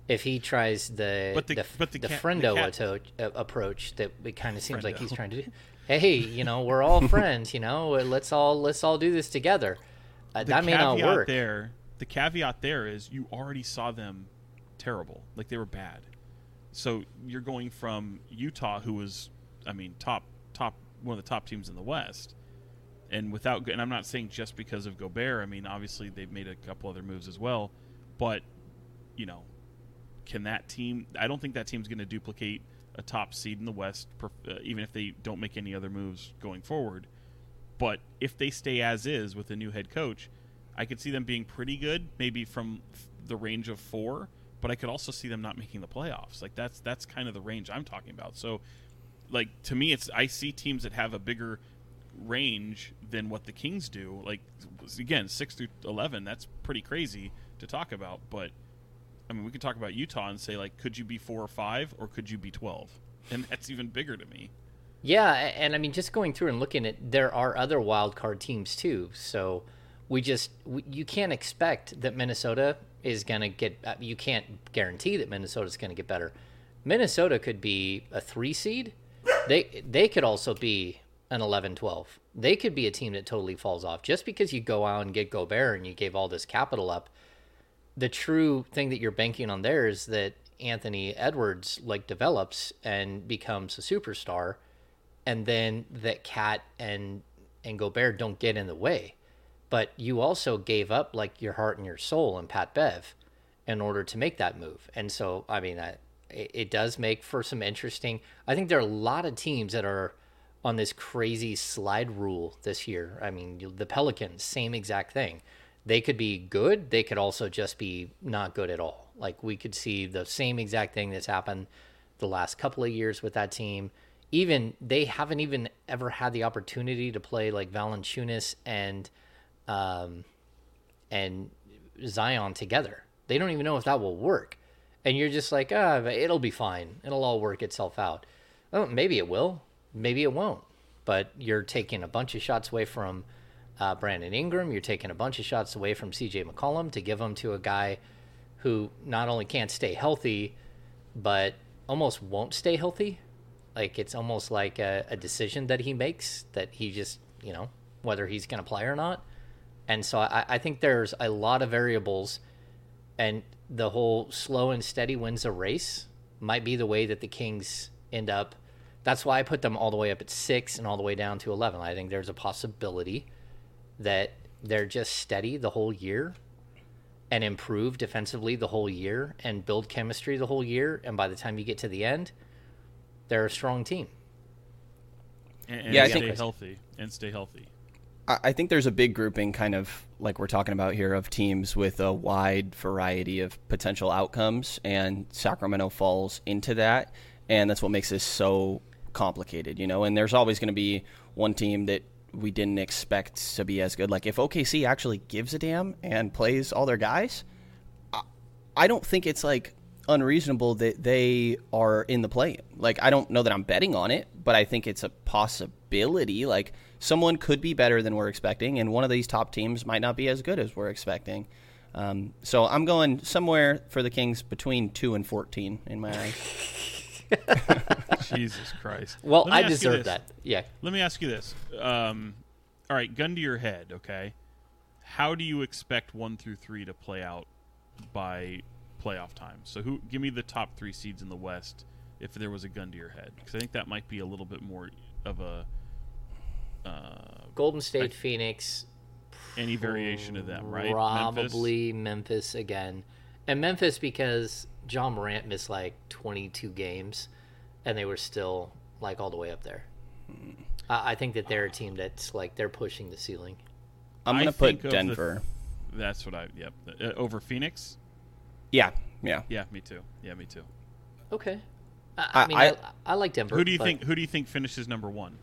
if he tries the But the- the, but the the the friendo ca- atto- uh, approach that it kind of seems like he's trying to do. Hey, you know, we're all friends. You know, let's all let's all do this together. Uh, that may not work. There, the caveat there is you already saw them terrible, like they were bad. So you're going from Utah, who was, I mean, top top one of the top teams in the West, and without, and I'm not saying just because of Gobert. I mean, obviously they've made a couple other moves as well, but you know, can that team? I don't think that team's going to duplicate a top seed in the West, uh, even if they don't make any other moves going forward. But if they stay as is with a new head coach, I could see them being pretty good, maybe from the range of four. But I could also see them not making the playoffs. Like that's that's kind of the range I'm talking about. So, like to me, it's I see teams that have a bigger range than what the Kings do. Like again, six through eleven, that's pretty crazy to talk about. But I mean, we could talk about Utah and say like, could you be four or five, or could you be twelve? And that's even bigger to me. Yeah, and I mean, just going through and looking at, there are other wild card teams too. So we just we, you can't expect that Minnesota is going to get. uh, You can't guarantee that Minnesota is going to get better. Minnesota could be a three seed. They they could also be an 11-12. They could be a team that totally falls off just because you go out and get Gobert and you gave all this capital up. The true thing that you're banking on there is that Anthony Edwards like develops and becomes a superstar and then that KAT and and Gobert don't get in the way. But you also gave up like your heart and your soul and Pat Bev in order to make that move. And so, I mean, I, it, it does make for some interesting. I think there are a lot of teams that are on this crazy slide rule this year. I mean, the Pelicans, same exact thing. They could be good. They could also just be not good at all. Like we could see the same exact thing that's happened the last couple of years with that team. Even they haven't even ever had the opportunity to play like Valanciunas and um, and Zion together. They don't even know if that will work. And you're just like, ah, it'll be fine. It'll all work itself out. Oh, maybe it will. Maybe it won't. But you're taking a bunch of shots away from uh, Brandon Ingram. You're taking a bunch of shots away from CJ McCollum to give them to a guy who not only can't stay healthy, but almost won't stay healthy. Like it's almost like a, a decision that he makes that he just, you know, whether he's going to play or not. And so I, I think there's a lot of variables, and the whole slow and steady wins a race might be the way that the Kings end up. That's why I put them all the way up at six and all the way down to 11. I think there's a possibility that they're just steady the whole year and improve defensively the whole year and build chemistry the whole year. And by the time you get to the end, they're a strong team. And, and Yeah, I stay think- healthy and stay healthy. I I think there's a big grouping, kind of like we're talking about here, of teams with a wide variety of potential outcomes, and Sacramento falls into that, and that's what makes this so complicated, you know. And there's always going to be one team that we didn't expect to be as good. Like if OKC actually gives a damn and plays all their guys, I, I don't think it's like unreasonable that they are in the play. Like I don't know that I'm betting on it, but I think it's a possibility. Like someone could be better than we're expecting, and one of these top teams might not be as good as we're expecting. Um, so I'm going somewhere for the Kings between two and fourteen in my eyes. Jesus Christ. Well, I deserve that. Yeah. Let me ask you this. Um, all right, gun to your head, okay? How do you expect one through three to play out by playoff time? So, who? Give me the top three seeds in the West if there was a gun to your head, because I think that might be a little bit more of a uh, Golden State, Phoenix, any variation of them, right? Memphis? probably Memphis? again, and Memphis because Ja Morant missed like 22 games, and they were still like all the way up there. I, I think that they're a team that's like they're pushing the ceiling. I'm gonna think put of the- Denver. That's what I. Yep. Uh, over Phoenix. Yeah, yeah. Yeah, me too. Yeah, me too. Okay. I, I I- mean, I, I- I, like Denver. Who do you but- think? Who do you think finishes number one?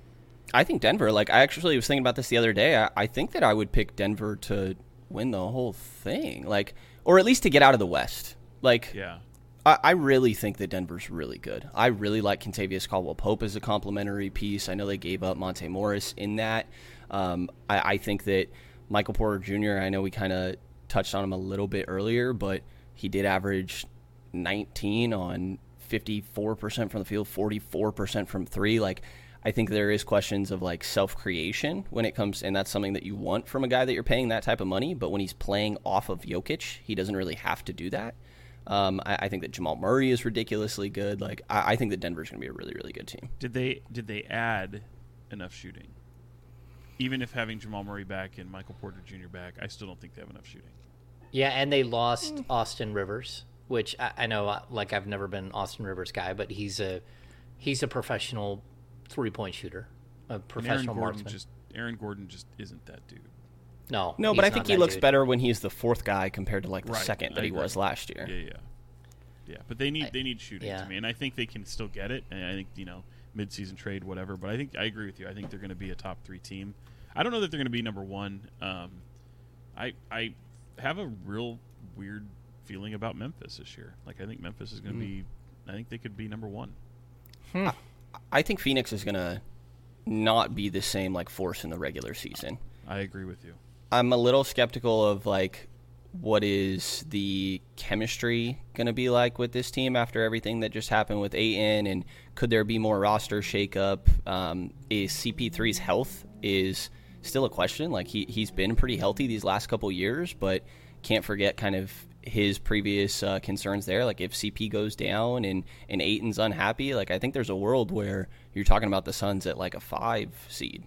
I think Denver. Like I actually was thinking about this the other day. I, I think that I would pick Denver to win the whole thing, like, or at least to get out of the West. Like, Yeah. I, I really think that Denver's really good. I really like Kentavious Caldwell Pope as a complimentary piece. I know they gave up Monte Morris in that. Um, I, I think that Michael Porter Jr. I know we kind of touched on him a little bit earlier, but he did average 19 on 54% from the field, 44% from three. Like, I think there is questions of like self creation when it comes, and that's something that you want from a guy that you're paying that type of money. But when he's playing off of Jokic, he doesn't really have to do that. Um, I, I think that Jamal Murray is ridiculously good. Like, I, I think that Denver's going to be a really, really good team. Did they did they add enough shooting? Even if having Jamal Murray back and Michael Porter Jr. back, I still don't think they have enough shooting. Yeah, and they lost Austin Rivers, which I, I know, uh, like I've never been Austin Rivers guy, but he's a he's a professional three point shooter, a And Aaron professional Gordon marksman. just Aaron Gordon just isn't that dude. No, No, but I think he looks dude. better when he's the fourth guy compared to like the Right, second that I he agree. was last year. Yeah, yeah, yeah. But they need they need shooting yeah. to me, and I think they can still get it. And I think you know mid-season trade, whatever. But I think I agree with you. I think they're going to be a top three team. I don't know that they're going to be number one. Um, I I have a real weird feeling about Memphis this year. Like I think Memphis is going to be. I think they could be number one. I think Phoenix is going to not be the same like force in the regular season. I agree with you. I'm a little skeptical of like what is the chemistry going to be like with this team after everything that just happened with Ayton, and could there be more roster shakeup? Um, is CP3's health is still a question. Like he he's been pretty healthy these last couple years, but can't forget kind of his previous uh, concerns there. Like if CP goes down and and Ayton's unhappy, like I think there's a world where you're talking about the Suns at like a five seed.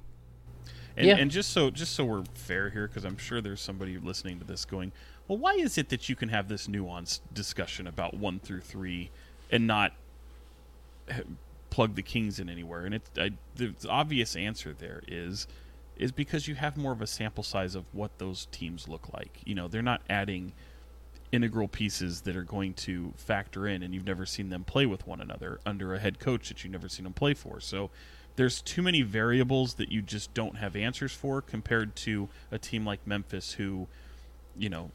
And, Yeah. and just so just so we're fair here, because I'm sure there's somebody listening to this going, "Well, why is it that you can have this nuanced discussion about one through three and not eh, plug the Kings in anywhere?" And it's I, the obvious answer there is is because you have more of a sample size of what those teams look like. You know, they're not adding integral pieces that are going to factor in and you've never seen them play with one another under a head coach that you've never seen them play for. So there's too many variables that you just don't have answers for compared to a team like Memphis who, you know,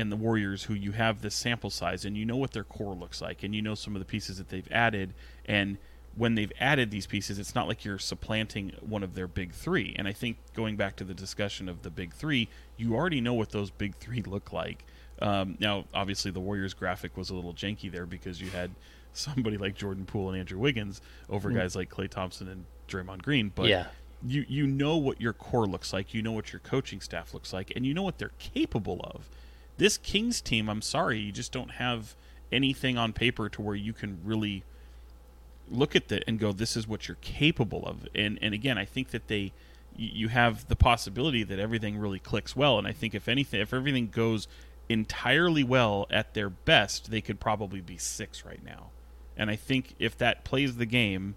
and the Warriors who you have this sample size and you know what their core looks like and you know some of the pieces that they've added. And when they've added these pieces it's not like you're supplanting one of their big 3 and I think going back to the discussion of the big 3 you already know what those big 3 look like. Um, now obviously the Warriors graphic was a little janky there because you had somebody like Jordan Poole and Andrew Wiggins over guys like Klay Thompson and Draymond Green but Yeah. you you know what your core looks like, you know what your coaching staff looks like, and you know what they're capable of. This Kings team, I'm sorry, you just don't have anything on paper to where you can really look at that and go, this is what you're capable of. And and again, I think that they you you have the possibility that everything really clicks well. And I think if anything, if everything goes entirely well at their best, they could probably be six right now. And I think if that plays the game,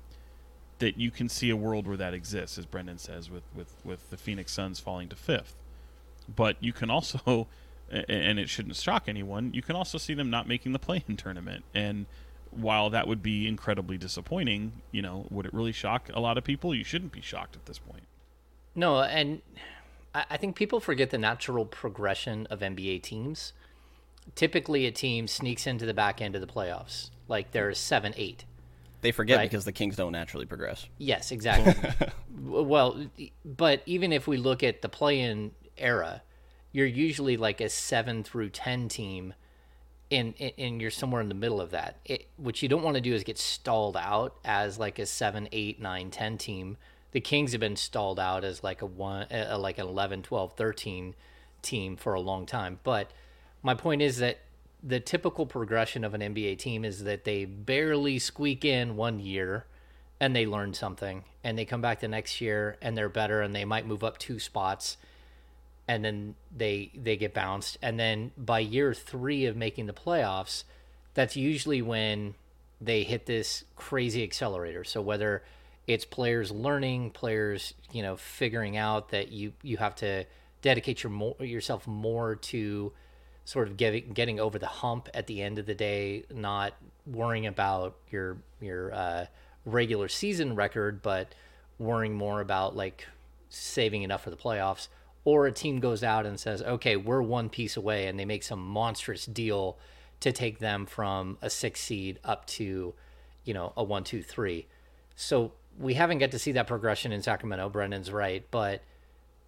that you can see a world where that exists, as Brenden says, with, with, with the Phoenix Suns falling to fifth. But you can also, and it shouldn't shock anyone, you can also see them not making the play-in tournament. And while that would be incredibly disappointing, you know, would it really shock a lot of people? You shouldn't be shocked at this point. No, and I think people forget the natural progression of NBA teams. Typically, a team sneaks into the back end of the playoffs, like there's seven, eight. They forget Right. because the Kings don't naturally progress. Yes, exactly. Well, but even if we look at the play-in era, you're usually like a seven through ten team, and and you're somewhere in the middle of that. It, what you don't want to do is get stalled out as like a seven, eight, nine, ten team. The Kings have been stalled out as like a one, uh, like an 11, 12, 13 team for a long time. But my point is that the typical progression of an NBA team is that they barely squeak in one year and they learn something and they come back the next year and they're better and they might move up two spots and then they they get bounced. And then by year 3 of making the playoffs that's usually when they hit this crazy accelerator. So whether it's players learning players you know figuring out that you you have to dedicate your more, yourself more to sort of getting getting over the hump at the end of the day, not worrying about your your uh, regular season record, but worrying more about like saving enough for the playoffs. Or a team goes out and says, "Okay, we're one piece away," and they make some monstrous deal to take them from a six seed up to, you know, a one, two, three. So we haven't got to see that progression in Sacramento. Brenden's right, but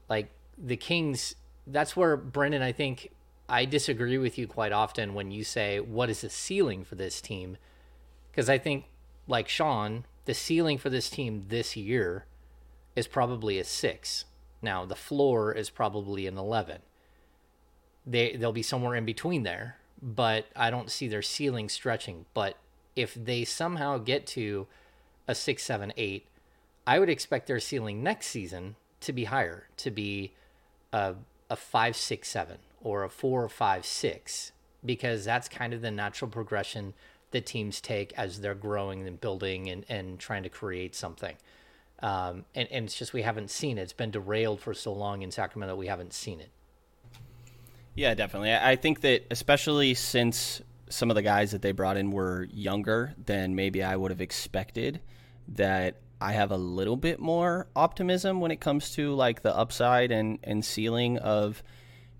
like the Kings, that's where Brenden, I think I disagree with you quite often when you say, what is the ceiling for this team? Because I think, like Sean, the ceiling for this team this year is probably a six. Now, the floor is probably an 11. They, they'll be somewhere in between there, but I don't see their ceiling stretching. But if they somehow get to a six, seven, eight, I would expect their ceiling next season to be higher, to be a, a five, six, seven, or a four or five, six, because that's kind of the natural progression that teams take as they're growing and building and, and trying to create something. Um, and, and it's just we haven't seen it. It's been derailed for so long in Sacramento, we haven't seen it. Yeah, definitely. I think that especially since some of the guys that they brought in were younger than maybe I would have expected, that I have a little bit more optimism when it comes to like the upside and, and ceiling of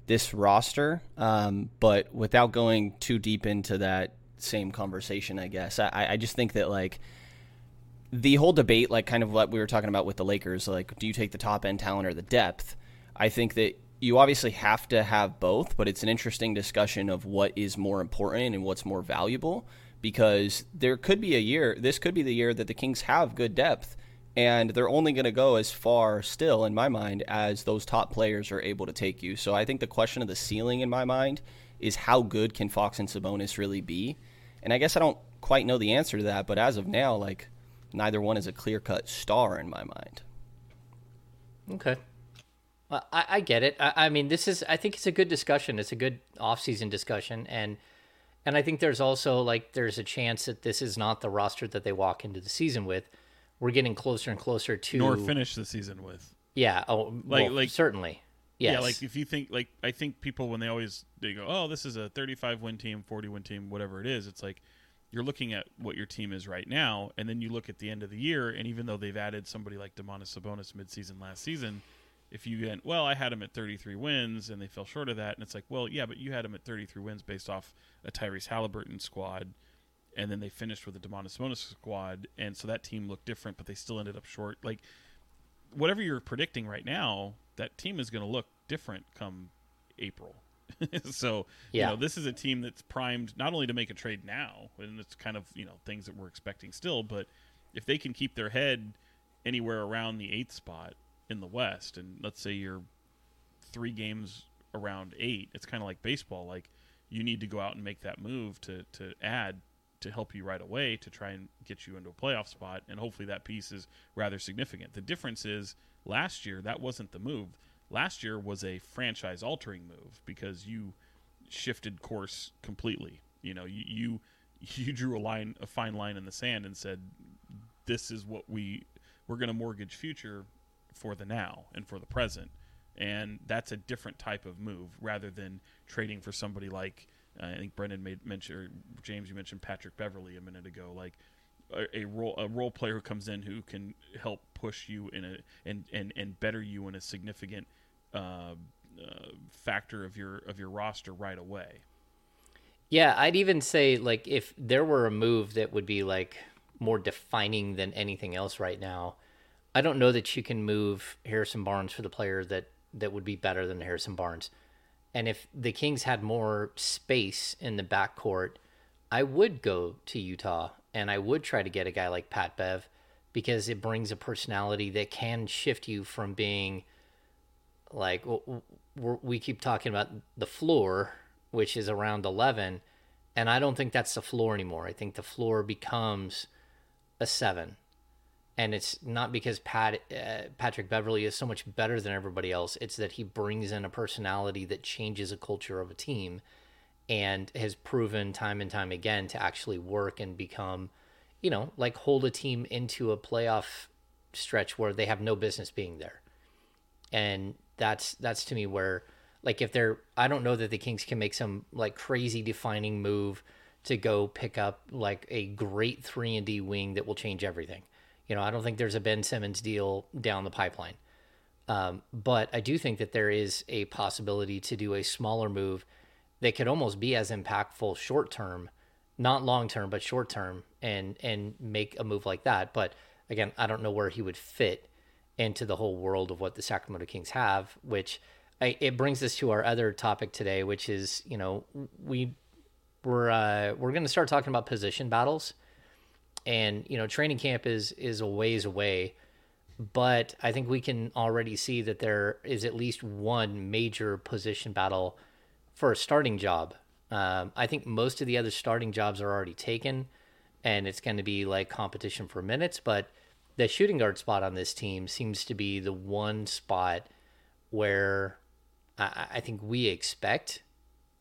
this roster. Um, but without going too deep into that same conversation, I guess, I, I just think that like the whole debate, like kind of what we were talking about with the Lakers, like do you take the top end talent or the depth? I think that you obviously have to have both, but it's an interesting discussion of what is more important and what's more valuable because there could be a year, this could be the year that the Kings have good depth and they're only going to go as far still in my mind as those top players are able to take you. So I think the question of the ceiling in my mind is how good can Fox and Sabonis really be? And I guess I don't quite know the answer to that, but as of now, like neither one is a clear-cut star in my mind. Okay. Well, I, I get it. I, I mean, this is. I think it's a good discussion. It's a good off-season discussion, and and I think there's also like there's a chance that this is not the roster that they walk into the season with. We're getting closer and closer to Nor finish the season with. Yeah. Oh, Like- well, like- certainly. Yes. Yeah, like if you think like I think people when they always they go, oh, this is a 35 win team, 40 win team, whatever it is. It's like you're looking at what your team is right now, and then you look at the end of the year, and even though they've added somebody like Domantas Sabonis midseason last season, if you get well, I had them at 33 wins, and they fell short of that, and it's like, well, yeah, but you had them at 33 wins based off a Tyrese Halliburton squad, and then they finished with the Domantas Sabonis squad, and so that team looked different, but they still ended up short. Like whatever you're predicting right now, that team is going to look different come April. so, Yeah. you know, this is a team that's primed not only to make a trade now, and it's kind of, you know, things that we're expecting still, but if they can keep their head anywhere around the eighth spot in the West, and let's say you're three games around eight, it's kind of like baseball. Like, you need to go out and make that move to, to add to help you right away to try and get you into a playoff spot, and hopefully that piece is rather significant. The difference is last year that wasn't the move. Last year was a franchise altering move because you shifted course completely. You know, you you, you drew a line, a fine line in the sand, and said, "This is what we we're going to mortgage future for the now and for the present." And that's a different type of move rather than trading for somebody like I think Brenden made mention or James you mentioned Patrick Beverley a minute ago. Like a, a role a role player who comes in who can help push you in a and and and better you in a significant uh, uh, factor of your of your roster right away. Yeah, I'd even say like if there were a move that would be like more defining than anything else right now, I don't know that you can move Harrison Barnes for the player that that would be better than Harrison Barnes. And if the Kings had more space in the backcourt, I would go to Utah and I would try to get a guy like Pat Bev because it brings a personality that can shift you from being like we keep talking about the floor, which is around 11, and I don't think that's the floor anymore. I think the floor becomes a 7 and it's not because Pat uh, Patrick Beverley is so much better than everybody else. It's that he brings in a personality that changes a culture of a team, and has proven time and time again to actually work and become, you know, like hold a team into a playoff stretch where they have no business being there, and that's that's to me where like if they're I don't know that the Kings can make some like crazy defining move to go pick up like a great three and D wing that will change everything you know, I don't think there's a Ben Simmons deal down the pipeline. Um, but I do think that there is a possibility to do a smaller move that could almost be as impactful short term, not long term, but short term, and and make a move like that. But again, I don't know where he would fit into the whole world of what the Sacramento Kings have. Which I, it brings us to our other topic today, which is you know we we're uh, we're going to start talking about position battles and you know training camp is is a ways away but i think we can already see that there is at least one major position battle for a starting job. Um, i think most of the other starting jobs are already taken and it's going to be like competition for minutes but the shooting guard spot on this team seems to be the one spot where I, I think we expect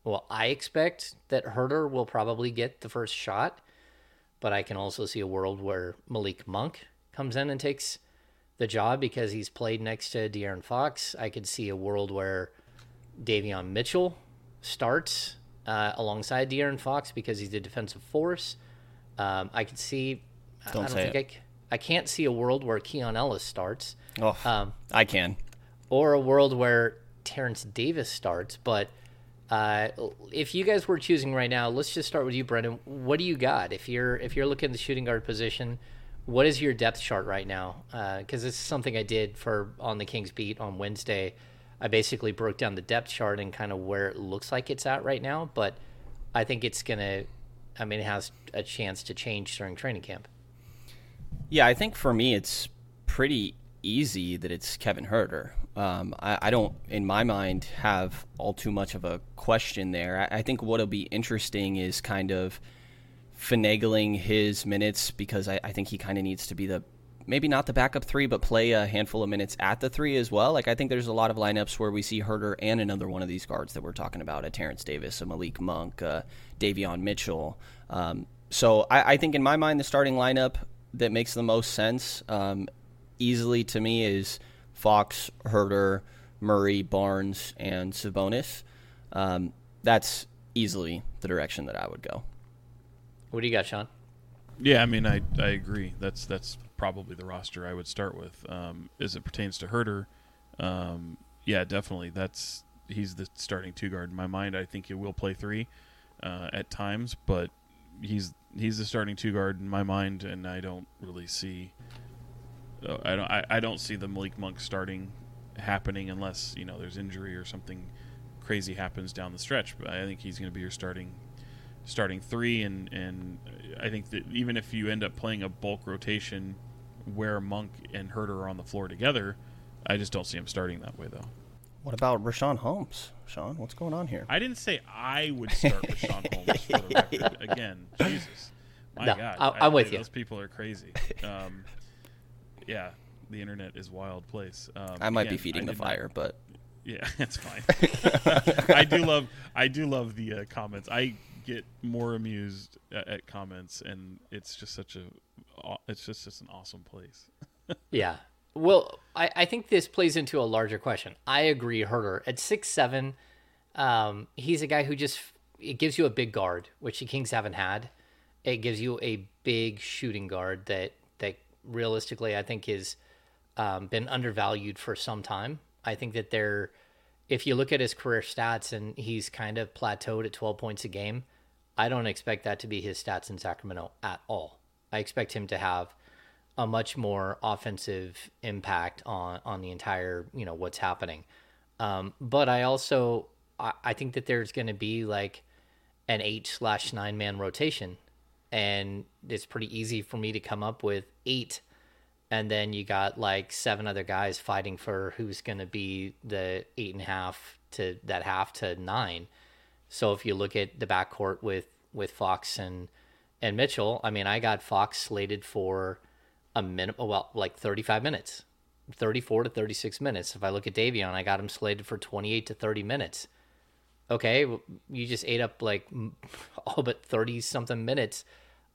well i expect that Huerter will probably get the first shot but I can also see a world where Malik Monk comes in and takes the job because he's played next to De'Aaron Fox. I could see a world where Davion Mitchell starts uh, alongside De'Aaron Fox because he's a defensive force. Um, I could see. Don't I don't say think it. I, I can't see a world where Keon Ellis starts. Oh, Um, I can. or a world where Terrence Davis starts. But uh, if you guys were choosing right now, let's just start with you, Brenden. What do you got if you're if you're looking at the shooting guard position? What is your depth chart right now? Because this is something I did for on the Kings beat on Wednesday. I basically broke down the depth chart and kind of where it looks like it's at right now. But I think it's gonna. I mean, it has a chance to change during training camp. Yeah, I think for me it's pretty easy that it's Kevin Huerter. Um, I, I, don't, in my mind, have all too much of a question there. I, I think what'll be interesting is kind of finagling his minutes because I, I think he kind of needs to be the maybe not the backup three, but play a handful of minutes at the three as well. Like I think there's a lot of lineups where we see Huerter and another one of these guards that we're talking about, a Terrence Davis, a Malik Monk, uh, Davion Mitchell. Um, so I, I, think in my mind, the starting lineup that makes the most sense um, easily to me is Fox, Huerter, Murray, Barnes, and Sabonis. Um, that's easily the direction that I would go. What do you got, Sean? Yeah, I mean, I I agree. That's that's probably the roster I would start with. Um, as it pertains to Huerter, um, yeah, definitely. That's he's the starting two guard in my mind. I think he will play three uh, at times, but he's he's the starting two guard in my mind, and I don't really see. I don't I, I don't see the Malik Monk starting happening unless you know there's injury or something crazy happens down the stretch. But I think he's going to be your starting starting three, and and I think that even if you end up playing a bulk rotation where Monk and Huerter are on the floor together, I just don't see him starting that way though. What about Richaun Holmes, Sean? What's going on here? I didn't say I would start Richaun Holmes for the record. Again, Jesus, my No, God, I- I'm with you. Those people are crazy. Um, yeah, the internet is wild place. Um, I might be feeding I the did not- fire, but Yeah, it's fine. I do love I do love the uh, comments. I get more amused at, at comments, and it's just such a it's just just an awesome place. Yeah. Well, I, I think this plays into a larger question. I agree, Huerter at six seven, um, he's a guy who just it gives you a big guard, which the Kings haven't had, it gives you a big shooting guard that that realistically I think is um, been undervalued for some time. I think that they're if you look at his career stats and he's kind of plateaued at 12 points a game, I don't expect that to be his stats in Sacramento at all. I expect him to have a much more offensive impact on on the entire you know what's happening. Um, but I also I, I think that there's going to be like an eight slash nine man rotation, and it's pretty easy for me to come up with eight, and then you got like seven other guys fighting for who's going to be the eight and a half to that half to nine. So if you look at the backcourt with with Fox and and Mitchell, I mean, I got Fox slated for a minute, well, like 35 minutes, 34 to 36 minutes. If I look at Davion, I got him slated for 28 to 30 minutes. Okay, you just ate up like all but 30 something minutes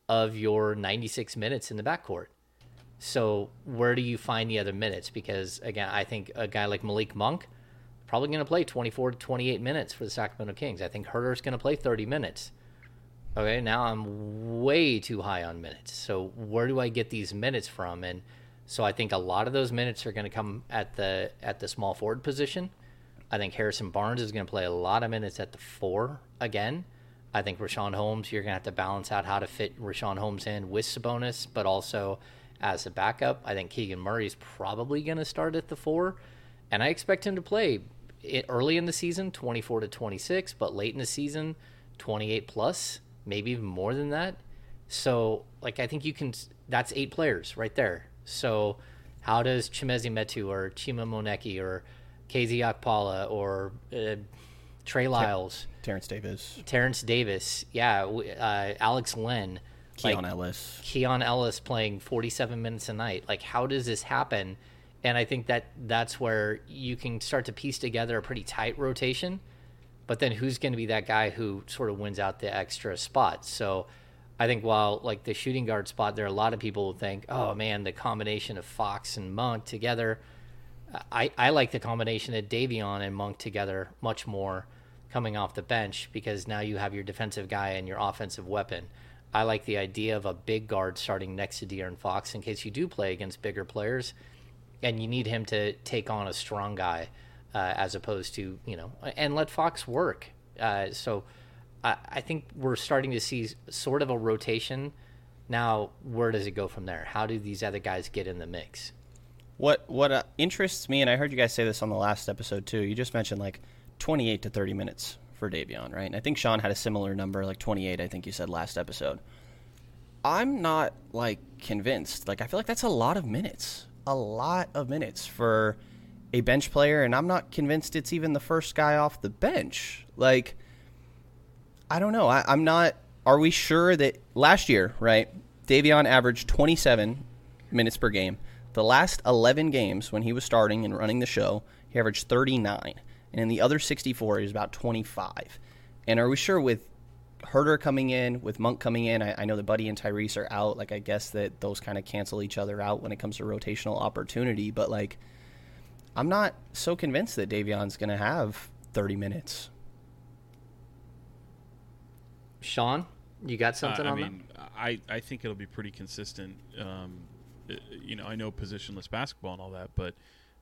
of your 96 minutes in the backcourt. So where do you find the other minutes? Because again, I think a guy like Malik Monk probably going to play 24 to 28 minutes for the Sacramento Kings. I think Huerter's going to play 30 minutes. Okay, now I'm way too high on minutes. So where do I get these minutes from? And so I think a lot of those minutes are going to come at the at the small forward position. I think Harrison Barnes is going to play a lot of minutes at the four again. I think Richaun Holmes, you're going to have to balance out how to fit Richaun Holmes in with Sabonis, but also as a backup. I think Keegan Murray is probably going to start at the four, and I expect him to play early in the season, 24 to 26, but late in the season, 28 plus maybe even more than that. So, like, I think you can. That's eight players right there. So, how does Chimezie Metu or Chima Moneke or KZ Okpala or uh, Trey Lyles, Terrence Davis, Terrence Davis, yeah, uh, Alex Len, Keon like, Ellis, Keon Ellis playing 47 minutes a night. Like, how does this happen? And I think that that's where you can start to piece together a pretty tight rotation but then who's going to be that guy who sort of wins out the extra spot? So I think while like the shooting guard spot, there are a lot of people who think, oh man, the combination of Fox and Monk together. I, I like the combination of Davion and Monk together much more coming off the bench because now you have your defensive guy and your offensive weapon. I like the idea of a big guard starting next to De'Aaron Fox in case you do play against bigger players and you need him to take on a strong guy uh, as opposed to you know and let Fox work. Uh, so I, I, think we're starting to see sort of a rotation. Now, where does it go from there? How do these other guys get in the mix? What what uh, interests me, and I heard you guys say this on the last episode too. You just mentioned like 28 to 30 minutes for Davion, right? And I think Sean had a similar number, like 28. I think you said last episode. I'm not like convinced. Like I feel like that's a lot of minutes, a lot of minutes for a bench player, and I'm not convinced it's even the first guy off the bench. Like, I don't know. I, I'm not. Are we sure that last year, right? Davion averaged 27 minutes per game. The last 11 games when he was starting and running the show, he averaged 39. And in the other 64, he was about 25. And are we sure with Huerter coming in, with Monk coming in, I, I know the Buddy and Tyrese are out. Like, I guess that those kind of cancel each other out when it comes to rotational opportunity. But, like, I'm not so convinced that Davion's going to have 30 minutes. Sean, you got something uh, I on mean, that? I, I think it'll be pretty consistent. Um, you know, I know positionless basketball and all that, but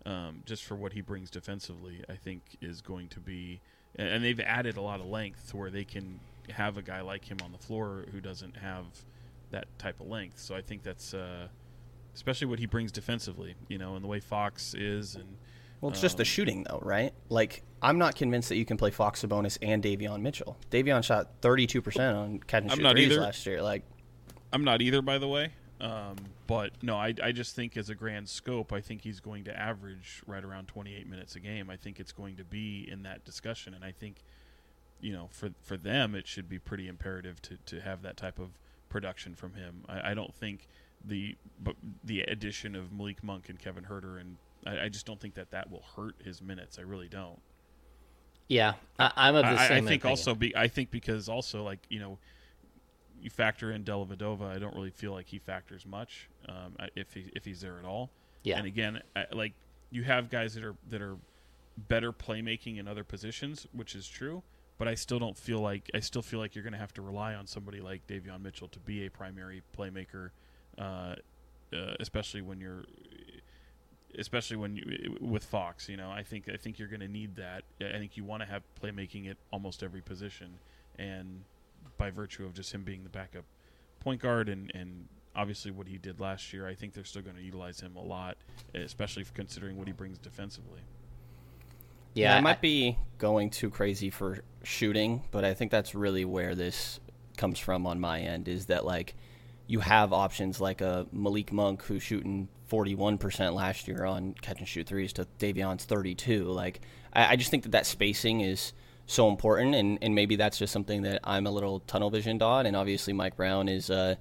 um, just for what he brings defensively, I think is going to be. And they've added a lot of length to where they can have a guy like him on the floor who doesn't have that type of length. So I think that's. Uh, especially what he brings defensively. You know, and the way Fox is, and well, it's um, just the shooting though, right? Like I'm not convinced that you can play Fox Sabonis and Davion Mitchell. Davion shot 32 percent on catch and shoot threes last year. Like I'm not either, by the way. Um, but no, I, I just think as a grand scope, I think he's going to average right around 28 minutes a game. I think it's going to be in that discussion, and I think, you know, for for them, it should be pretty imperative to, to have that type of production from him. I, I don't think the but the addition of Malik Monk and Kevin Huerter, and I, I, just don't think that that will hurt his minutes. I really don't. Yeah, I, am of the I, same. I think opinion. also be I think because also like you know, you factor in Dellavedova, I don't really feel like he factors much um, if he if he's there at all. Yeah, and again, like you have guys that are that are better playmaking in other positions, which is true. but I still don't feel like I still feel like you're going to have to rely on somebody like Davion Mitchell to be a primary playmaker, uh, uh, especially when you're, especially when you with Fox. You know, I think I think you're going to need that. I think you want to have playmaking at almost every position, and by virtue of just him being the backup point guard and and obviously what he did last year, I think they're still going to utilize him a lot, especially considering what he brings defensively. Yeah, yeah I might be going too crazy for shooting, but I think that's really where this comes from on my end is that like you have options like a Malik Monk who's shooting 41% last year on catch and shoot threes to Davion's 32. Like I, I just think that that spacing is so important, and, and maybe that's just something that I'm a little tunnel visioned on. And obviously Mike Brown is. Uh,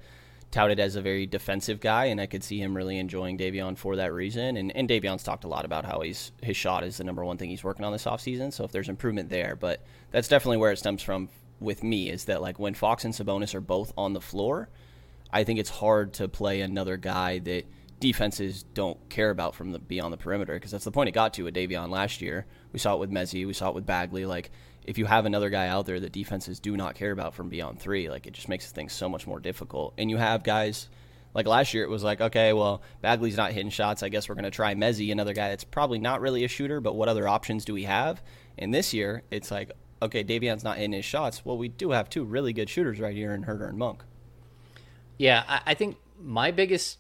touted as a very defensive guy, and I could see him really enjoying Davion for that reason. And, and Davion's talked a lot about how he's his shot is the number one thing he's working on this offseason. So if there's improvement there, but that's definitely where it stems from with me is that like when Fox and Sabonis are both on the floor, I think it's hard to play another guy that defenses don't care about from the beyond the perimeter because that's the point it got to with Davion last year. We saw it with Mezzi, we saw it with Bagley. Like if you have another guy out there that defenses do not care about from beyond three, like it just makes things so much more difficult. And you have guys like last year, it was like, okay, well, Bagley's not hitting shots. I guess we're going to try Mezzi, another guy that's probably not really a shooter, but what other options do we have? And this year, it's like, okay, Davion's not hitting his shots. Well, we do have two really good shooters right here in Huerter and Monk. Yeah, I think my biggest,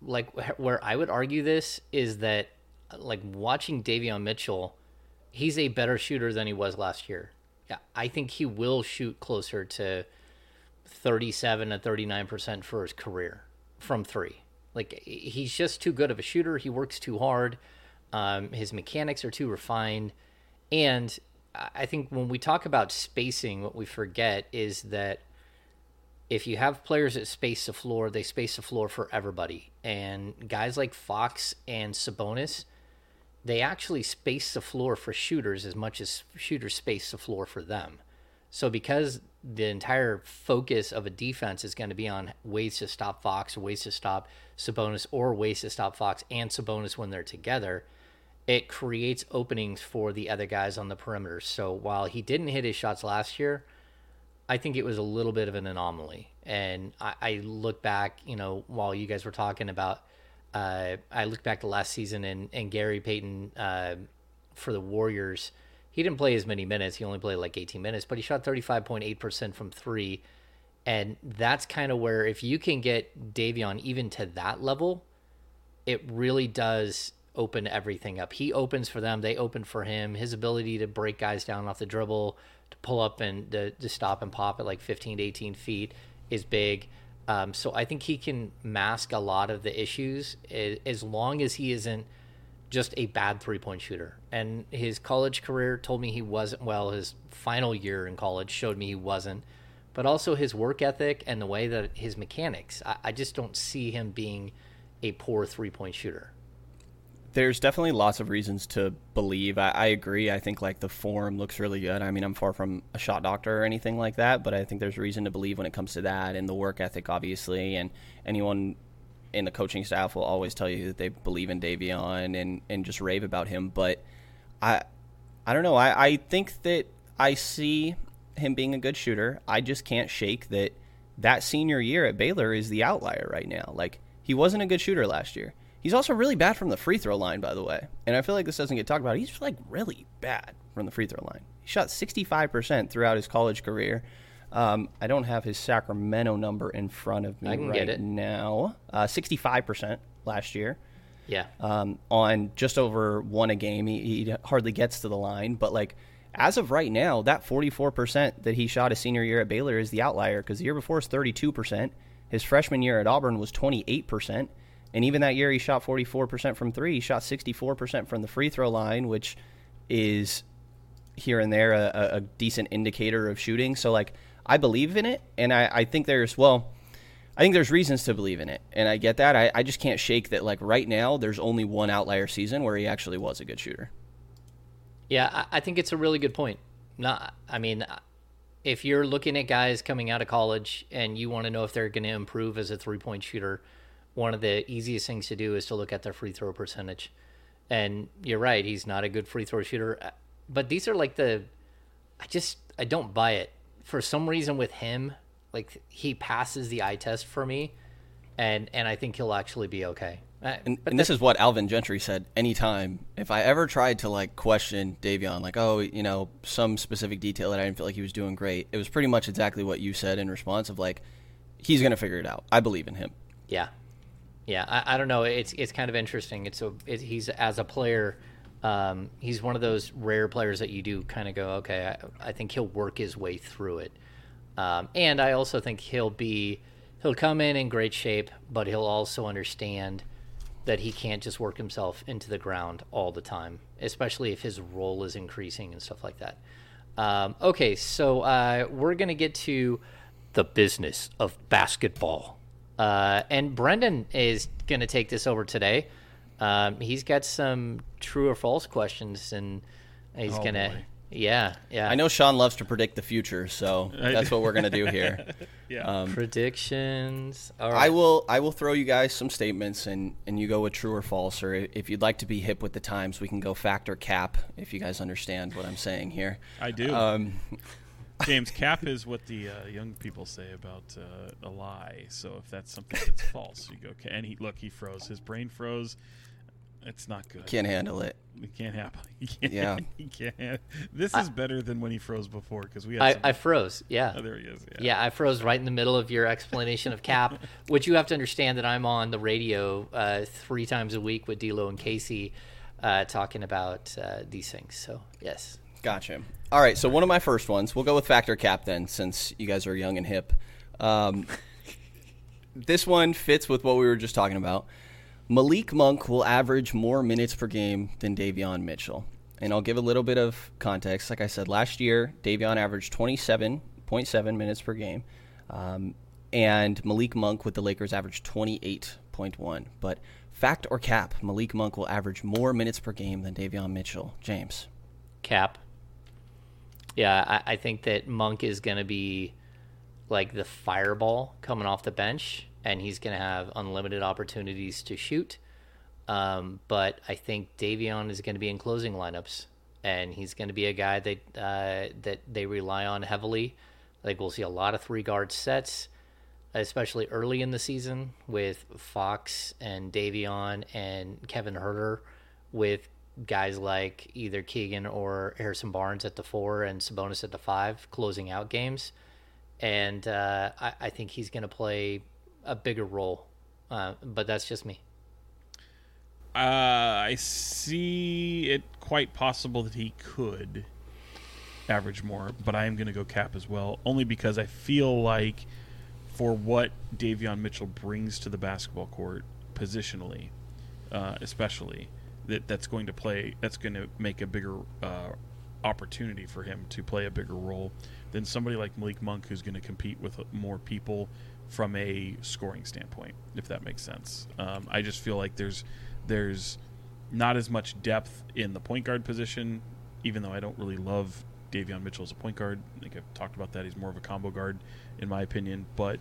like, where I would argue this is that, like, watching Davion Mitchell he's a better shooter than he was last year. Yeah, I think he will shoot closer to 37 to 39% for his career from three. Like, he's just too good of a shooter. He works too hard. Um, his mechanics are too refined. And I think when we talk about spacing, what we forget is that if you have players that space the floor, they space the floor for everybody. And guys like Fox and Sabonis – they actually space the floor for shooters as much as shooters space the floor for them. So because the entire focus of a defense is going to be on ways to stop Fox, ways to stop Sabonis, or ways to stop Fox and Sabonis when they're together, it creates openings for the other guys on the perimeter. So while he didn't hit his shots last year, I think it was a little bit of an anomaly. And I, I look back, you know, while you guys were talking about uh, I look back to last season and, and Gary Payton uh, for the Warriors. He didn't play as many minutes. He only played like 18 minutes, but he shot 35.8% from three. And that's kind of where, if you can get Davion even to that level, it really does open everything up. He opens for them, they open for him. His ability to break guys down off the dribble, to pull up and to, to stop and pop at like 15 to 18 feet is big. Um, so I think he can mask a lot of the issues as long as he isn't just a bad three point shooter. And his college career told me he wasn't, well, his final year in college showed me he wasn't, but also his work ethic and the way that his mechanics. I, I just don't see him being a poor three point shooter there's definitely lots of reasons to believe. I, I, agree. I think like the form looks really good. I mean, I'm far from a shot doctor or anything like that, but I think there's reason to believe when it comes to that and the work ethic, obviously. And anyone in the coaching staff will always tell you that they believe in Davion and and just rave about him. But I, I don't know. I, I think that I see him being a good shooter. I just can't shake that that senior year at Baylor is the outlier right now. Like he wasn't a good shooter last year He's also really bad from the free throw line, by the way. And I feel like this doesn't get talked about. He's like really bad from the free throw line. He shot 65% throughout his college career. Um, I don't have his Sacramento number in front of me right now. Uh, 65% last year. Yeah. Um, on just over one a game. He, he hardly gets to the line. But like as of right now, that 44% that he shot his senior year at Baylor is the outlier because the year before is 32%. His freshman year at Auburn was 28%. And even that year, he shot 44% from three. He shot 64% from the free throw line, which is here and there a, a decent indicator of shooting. So, like, I believe in it. And I, I think there's, well, I think there's reasons to believe in it. And I get that. I, I just can't shake that, like, right now, there's only one outlier season where he actually was a good shooter. Yeah, I, I think it's a really good point. Not, I mean, if you're looking at guys coming out of college and you want to know if they're going to improve as a three point shooter, one of the easiest things to do is to look at their free throw percentage. And you're right, he's not a good free throw shooter. Uh, but these are like the I just I don't buy it. For some reason with him, like he passes the eye test for me, and and I think he'll actually be okay. Uh, And, and this is what Alvin Gentry said. Anytime, if I ever tried to like question Davion, like, oh, you know, some specific detail that I didn't feel like he was doing great, it was pretty much exactly what you said in response of like, he's gonna figure it out. I believe in him. Yeah, yeah. I, I don't know. It's it's kind of interesting. It's a it, he's as a player, um, he's one of those rare players that you do kind of go, okay, I, I think he'll work his way through it. Um, and I also think he'll be he'll come in in great shape, but he'll also understand that he can't just work himself into the ground all the time, especially if his role is increasing and stuff like that. Um, okay, so uh, we're gonna get to the business of basketball. Uh, and Brenden is going to take this over today. Um, he's got some true or false questions, and he's Oh, going to, yeah, yeah. I know Sean loves to predict the future, so that's what we're gonna do here. Yeah. predictions. All I will I will throw you guys some statements and and you go with true or false or if you'd like to be hip with the times we can go factor cap if you guys understand what I'm saying here. I do. Um, James, cap is what the uh, young people say about uh, a lie. So if that's something that's false, you go. "Okay," And he look, he froze. His brain froze. It's not good. can't handle it. It can't happen. He can't, Yeah. He can't. This is better than when he froze before because we had. I, I froze. Yeah. oh, there he is. Yeah. Yeah, I froze right in the middle of your explanation of cap, which you have to understand that I'm on the radio uh, three times a week with D'Lo and Casey uh, talking about uh, these things. So yes, Gotcha. All right, so one of my first ones, we'll go with factor cap then, since you guys are young and hip. Um, this one fits with what we were just talking about. Malik Monk will average more minutes per game than Davion Mitchell. And I'll give a little bit of context. Like I said, last year, Davion averaged 27.7 minutes per game. Um, and Malik Monk with the Lakers averaged 28.1. But fact or cap, Malik Monk will average more minutes per game than Davion Mitchell. James. cap. Yeah, I, I think that Monk is going to be like the fireball coming off the bench, and he's going to have unlimited opportunities to shoot. Um, but I think Davion is going to be in closing lineups, and he's going to be a guy that uh, that they rely on heavily. Like we'll see a lot of three guard sets, especially early in the season with Fox and Davion and Kevin Huerter, with guys like either Keegan or Harrison Barnes at the four and Sabonis at the five, closing out games. And uh, I, I think he's going to play a bigger role, uh, but that's just me. Uh, I see it quite possible that he could average more, but I am going to go cap as well, only because I feel like for what Davion Mitchell brings to the basketball court positionally, uh, especially that that's going to play that's going to make a bigger uh, opportunity for him to play a bigger role than somebody like Malik Monk who's going to compete with more people from a scoring standpoint, if that makes sense. Um, I just feel like there's there's not as much depth in the point guard position, even though I don't really love Davion Mitchell as a point guard. I think I've talked about that. He's more of a combo guard, in my opinion, but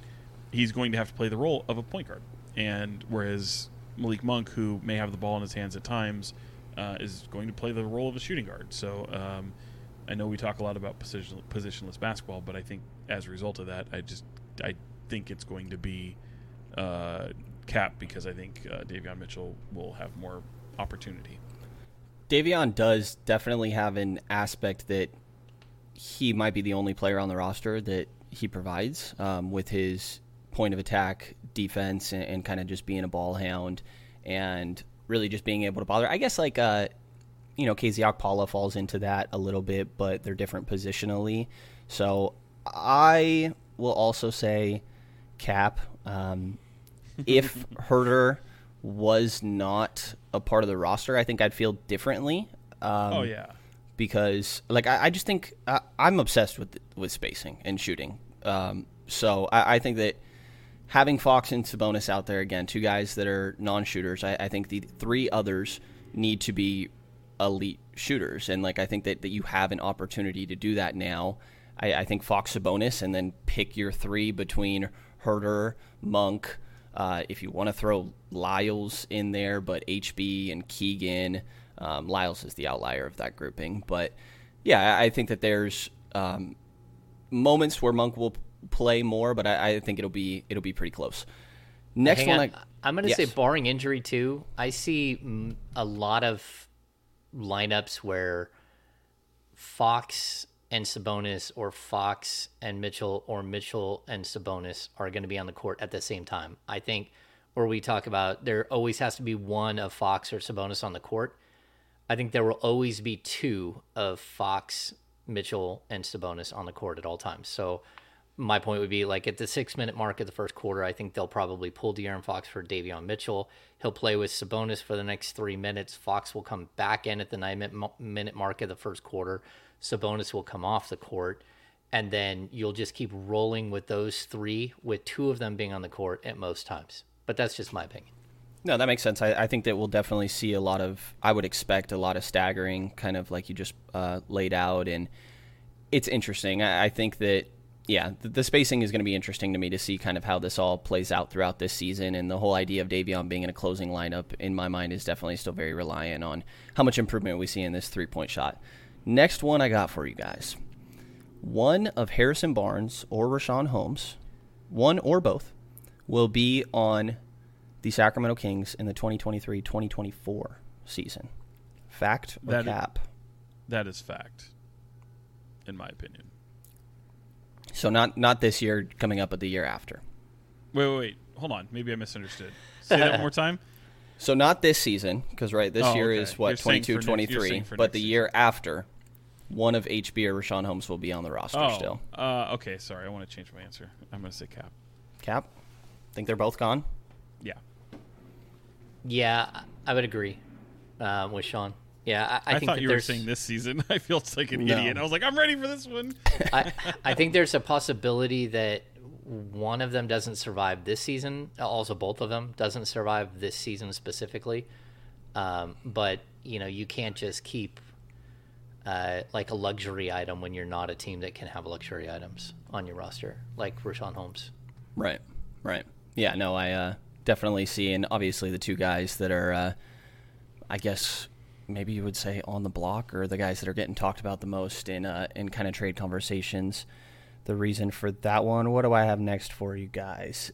he's going to have to play the role of a point guard. And whereas Malik Monk, who may have the ball in his hands at times, uh, is going to play the role of a shooting guard. So um, I know we talk a lot about position, positionless basketball, but I think as a result of that, I just I think it's going to be uh, cap because I think uh, Davion Mitchell will have more opportunity. Davion does definitely have an aspect that he might be the only player on the roster that he provides um, with his point of attack defense and, and kind of just being a ball hound and really just being able to bother. I guess like uh, you know KZ Okpala falls into that a little bit, but they're different positionally. So I will also say cap. Um, if Huerter was not a part of the roster, I think I'd feel differently. Um, oh yeah, because like I, I just think I, I'm obsessed with with spacing and shooting. Um, so I, I think that having Fox and Sabonis out there again, two guys that are non-shooters, I, I think the three others need to be elite shooters, and like I think that, that you have an opportunity to do that now. I, I think Fox Sabonis, and then pick your three between Huerter, Monk. Uh, if you want to throw Lyles in there, but HB and Keegan, um, Lyles is the outlier of that grouping. But yeah, I think that there's um, moments where Monk will play more, but I, I, think it'll be it'll be pretty close. Next Hang one, on. I, am going to yes. say, barring injury too, I see a lot of lineups where Fox and Sabonis, or Fox and Mitchell, or Mitchell and Sabonis are going to be on the court at the same time. I think, or we talk about there always has to be one of Fox or Sabonis on the court. I think there will always be two of Fox, Mitchell, and Sabonis on the court at all times. So my point would be like at the six minute mark of the first quarter, I think they'll probably pull De'Aaron Fox for Davion Mitchell. He'll play with Sabonis for the next three minutes. Fox will come back in at the nine minute mark of the first quarter. Sabonis will come off the court. And then you'll just keep rolling with those three, with two of them being on the court at most times. But that's just my opinion. No, that makes sense. I, I, think that we'll definitely see a lot of, I would expect a lot of staggering, kind of like you just uh, laid out. And it's interesting. I, I think that yeah, the, the, spacing is going to be interesting to me to see kind of how this all plays out throughout this season. And the whole idea of Davion being in a closing lineup, in my mind, is definitely still very reliant on how much improvement we see in this three point shot. Next one I got for you guys one of Harrison Barnes or Richaun Holmes, one or both, will be on the Sacramento Kings in the 2023 2024 season. Fact or that cap? Is, that is fact, in my opinion. So not not this year, coming up, but the year after. Wait, wait, wait. Hold on. Maybe I misunderstood. Say that one more time. So not this season, because right, this oh, year okay. is what 22, 23, but the year after, one of HB or Richaun Holmes will be on the roster oh, still. Uh, okay, sorry, I want to change my answer. I'm going to say Cap. Cap. Think they're both gone. Yeah. Yeah, I would agree uh, with Sean. Yeah, I, I, I think thought you were saying this season. I feel like an no. idiot. I was like, I'm ready for this one. I, I think there's a possibility that one of them doesn't survive this season. Also, both of them doesn't survive this season specifically. Um, but you know, you can't just keep uh, like a luxury item when you're not a team that can have luxury items on your roster, like Richaun Holmes. Right. Right. Yeah. No, I uh, definitely see, and obviously the two guys that are, uh, I guess maybe you would say on the block or the guys that are getting talked about the most in uh, in kind of trade conversations. The reason for that one. What do I have next for you guys?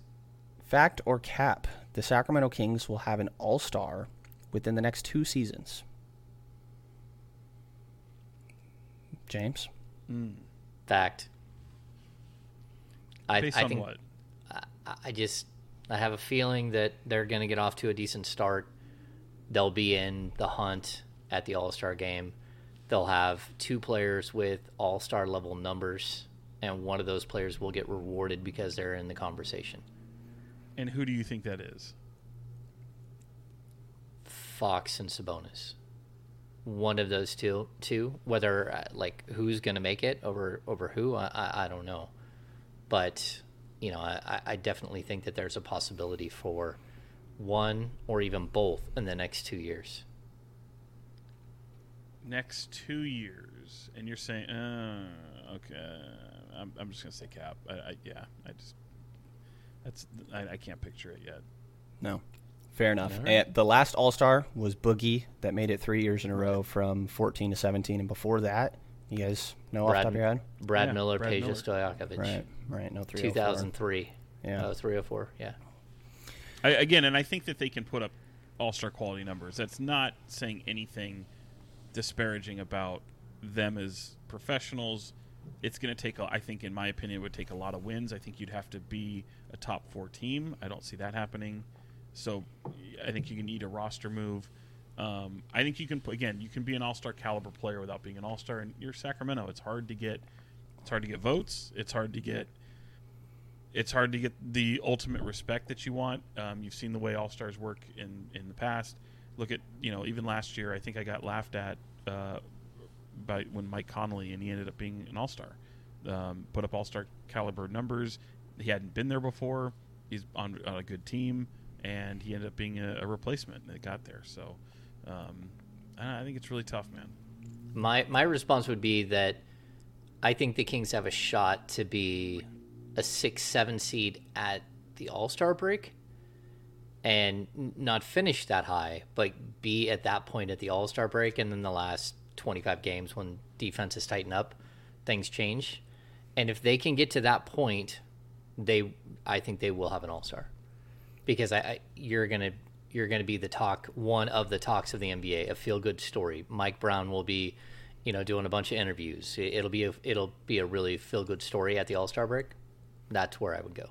Fact or cap? The Sacramento Kings will have an All Star within the next two seasons. James. Mm. Fact. I, Based I think. What? I, I just I have a feeling that they're going to get off to a decent start. They'll be in the hunt at the All Star game. They'll have two players with All Star level numbers, and one of those players will get rewarded because they're in the conversation. And who do you think that is? Fox and Sabonis. One of those two, two. Whether uh, like who's going to make it over over who, I, I, I don't know. But you know, I, I definitely think that there's a possibility for one or even both in the next two years next two years, and you're saying, uh, okay, I'm, I'm just gonna say cap. I, I, yeah, I just that's I, I can't picture it yet. No, fair enough. Right. the last All Star was Boogie that made it three years in a row from 14 to 17, and before that, you guys know Brad, off the top of your head? Brad yeah, Miller, Brad Peja Stojakovic. Right, right. No, 2003. Yeah, oh, 304. Yeah. I, again, and I think that they can put up All Star quality numbers. That's not saying anything disparaging about them as professionals. It's going to take, a, I think, in my opinion, it would take a lot of wins. I think you'd have to be a top four team. I don't see that happening. So I think you can need a roster move. Um, I think you can, again, you can be an all star caliber player without being an all star. And you're Sacramento. It's hard to get, it's hard to get votes. It's hard to get, it's hard to get the ultimate respect that you want. Um, you've seen the way all stars work in in the past look at you know even last year I think I got laughed at uh, by when Mike Conley and he ended up being an All Star, um, put up All Star caliber numbers. He hadn't been there before. He's on, on a good team, and he ended up being a, a replacement that got there. So um, I think it's really tough, man. My my response would be that I think the Kings have a shot to be a six seven seed at the All Star break and not finish that high, but be at that point at the All Star break and then the last 25 games when defenses tighten up, things change, and if they can get to that point, they I think they will have an All Star, because I, I you're gonna you're gonna be the talk one of the talks of the NBA, a feel good story. Mike Brown will be, you know, doing a bunch of interviews. It- It'll be a it'll be a really feel good story at the All Star break. That's where I would go.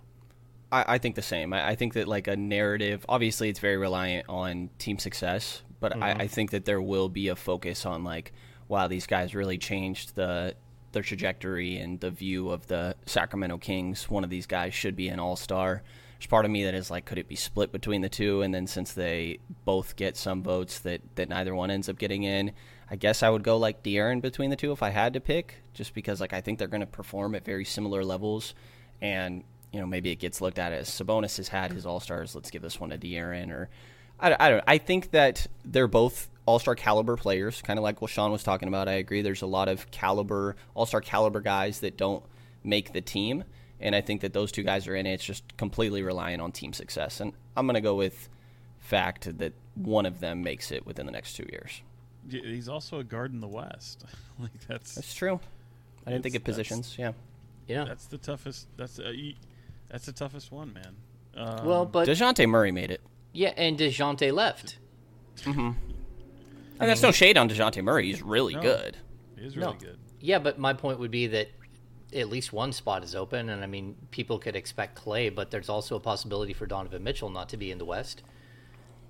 I, I think the same. I, I think that like a narrative, obviously, it's very reliant on team success, but I, mm-hmm. I think that there will be a focus on like, wow, these guys really changed the their trajectory and the view of the Sacramento Kings. One of these guys should be an All Star. There's part of me that is like, could it be split between the two? And then since they both get some votes, that that neither one ends up getting in. I guess I would go like De'Aaron between the two if I had to pick, just because like I think they're going to perform at very similar levels, and you know maybe it gets looked at as Sabonis has had his All Stars. Let's give this one to De'Aaron, or I, I don't. I think that they're both All Star caliber players, kind of like what Sean was talking about. I agree. There's a lot of caliber All Star caliber guys that don't make the team, and I think that those two guys are in it. It's just completely relying on team success, and I'm going to go with fact that one of them makes it within the next two years. He's also a guard in the West. like that's That's true. I didn't think of positions. Yeah. Yeah. that's the toughest. That's uh, you, that's the toughest one, man. Um, well, but Dejounte Murray made it. yeah, and Dejounte left. And that's no shade on Dejounte Murray. He's really No. good. it is really no. good. Yeah, but my point would be that at least one spot is open, and I mean, people could expect Klay, but there's also a possibility for Donovan Mitchell not to be in the West.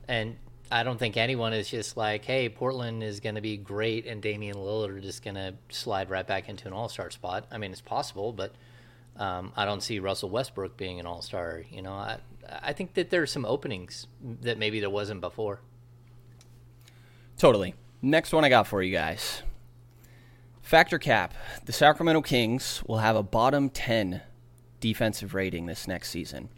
And I don't think anyone is just like, hey, Portland is going to be great, and Damian Lillard is just going to slide right back into an All Star spot. I mean, it's possible, but um, I don't see Russell Westbrook being an All Star. You know, I I think that there's some openings that maybe there wasn't before. Totally. Next one I got for you guys. Factor cap. The Sacramento Kings will have a bottom 10 defensive rating this next season.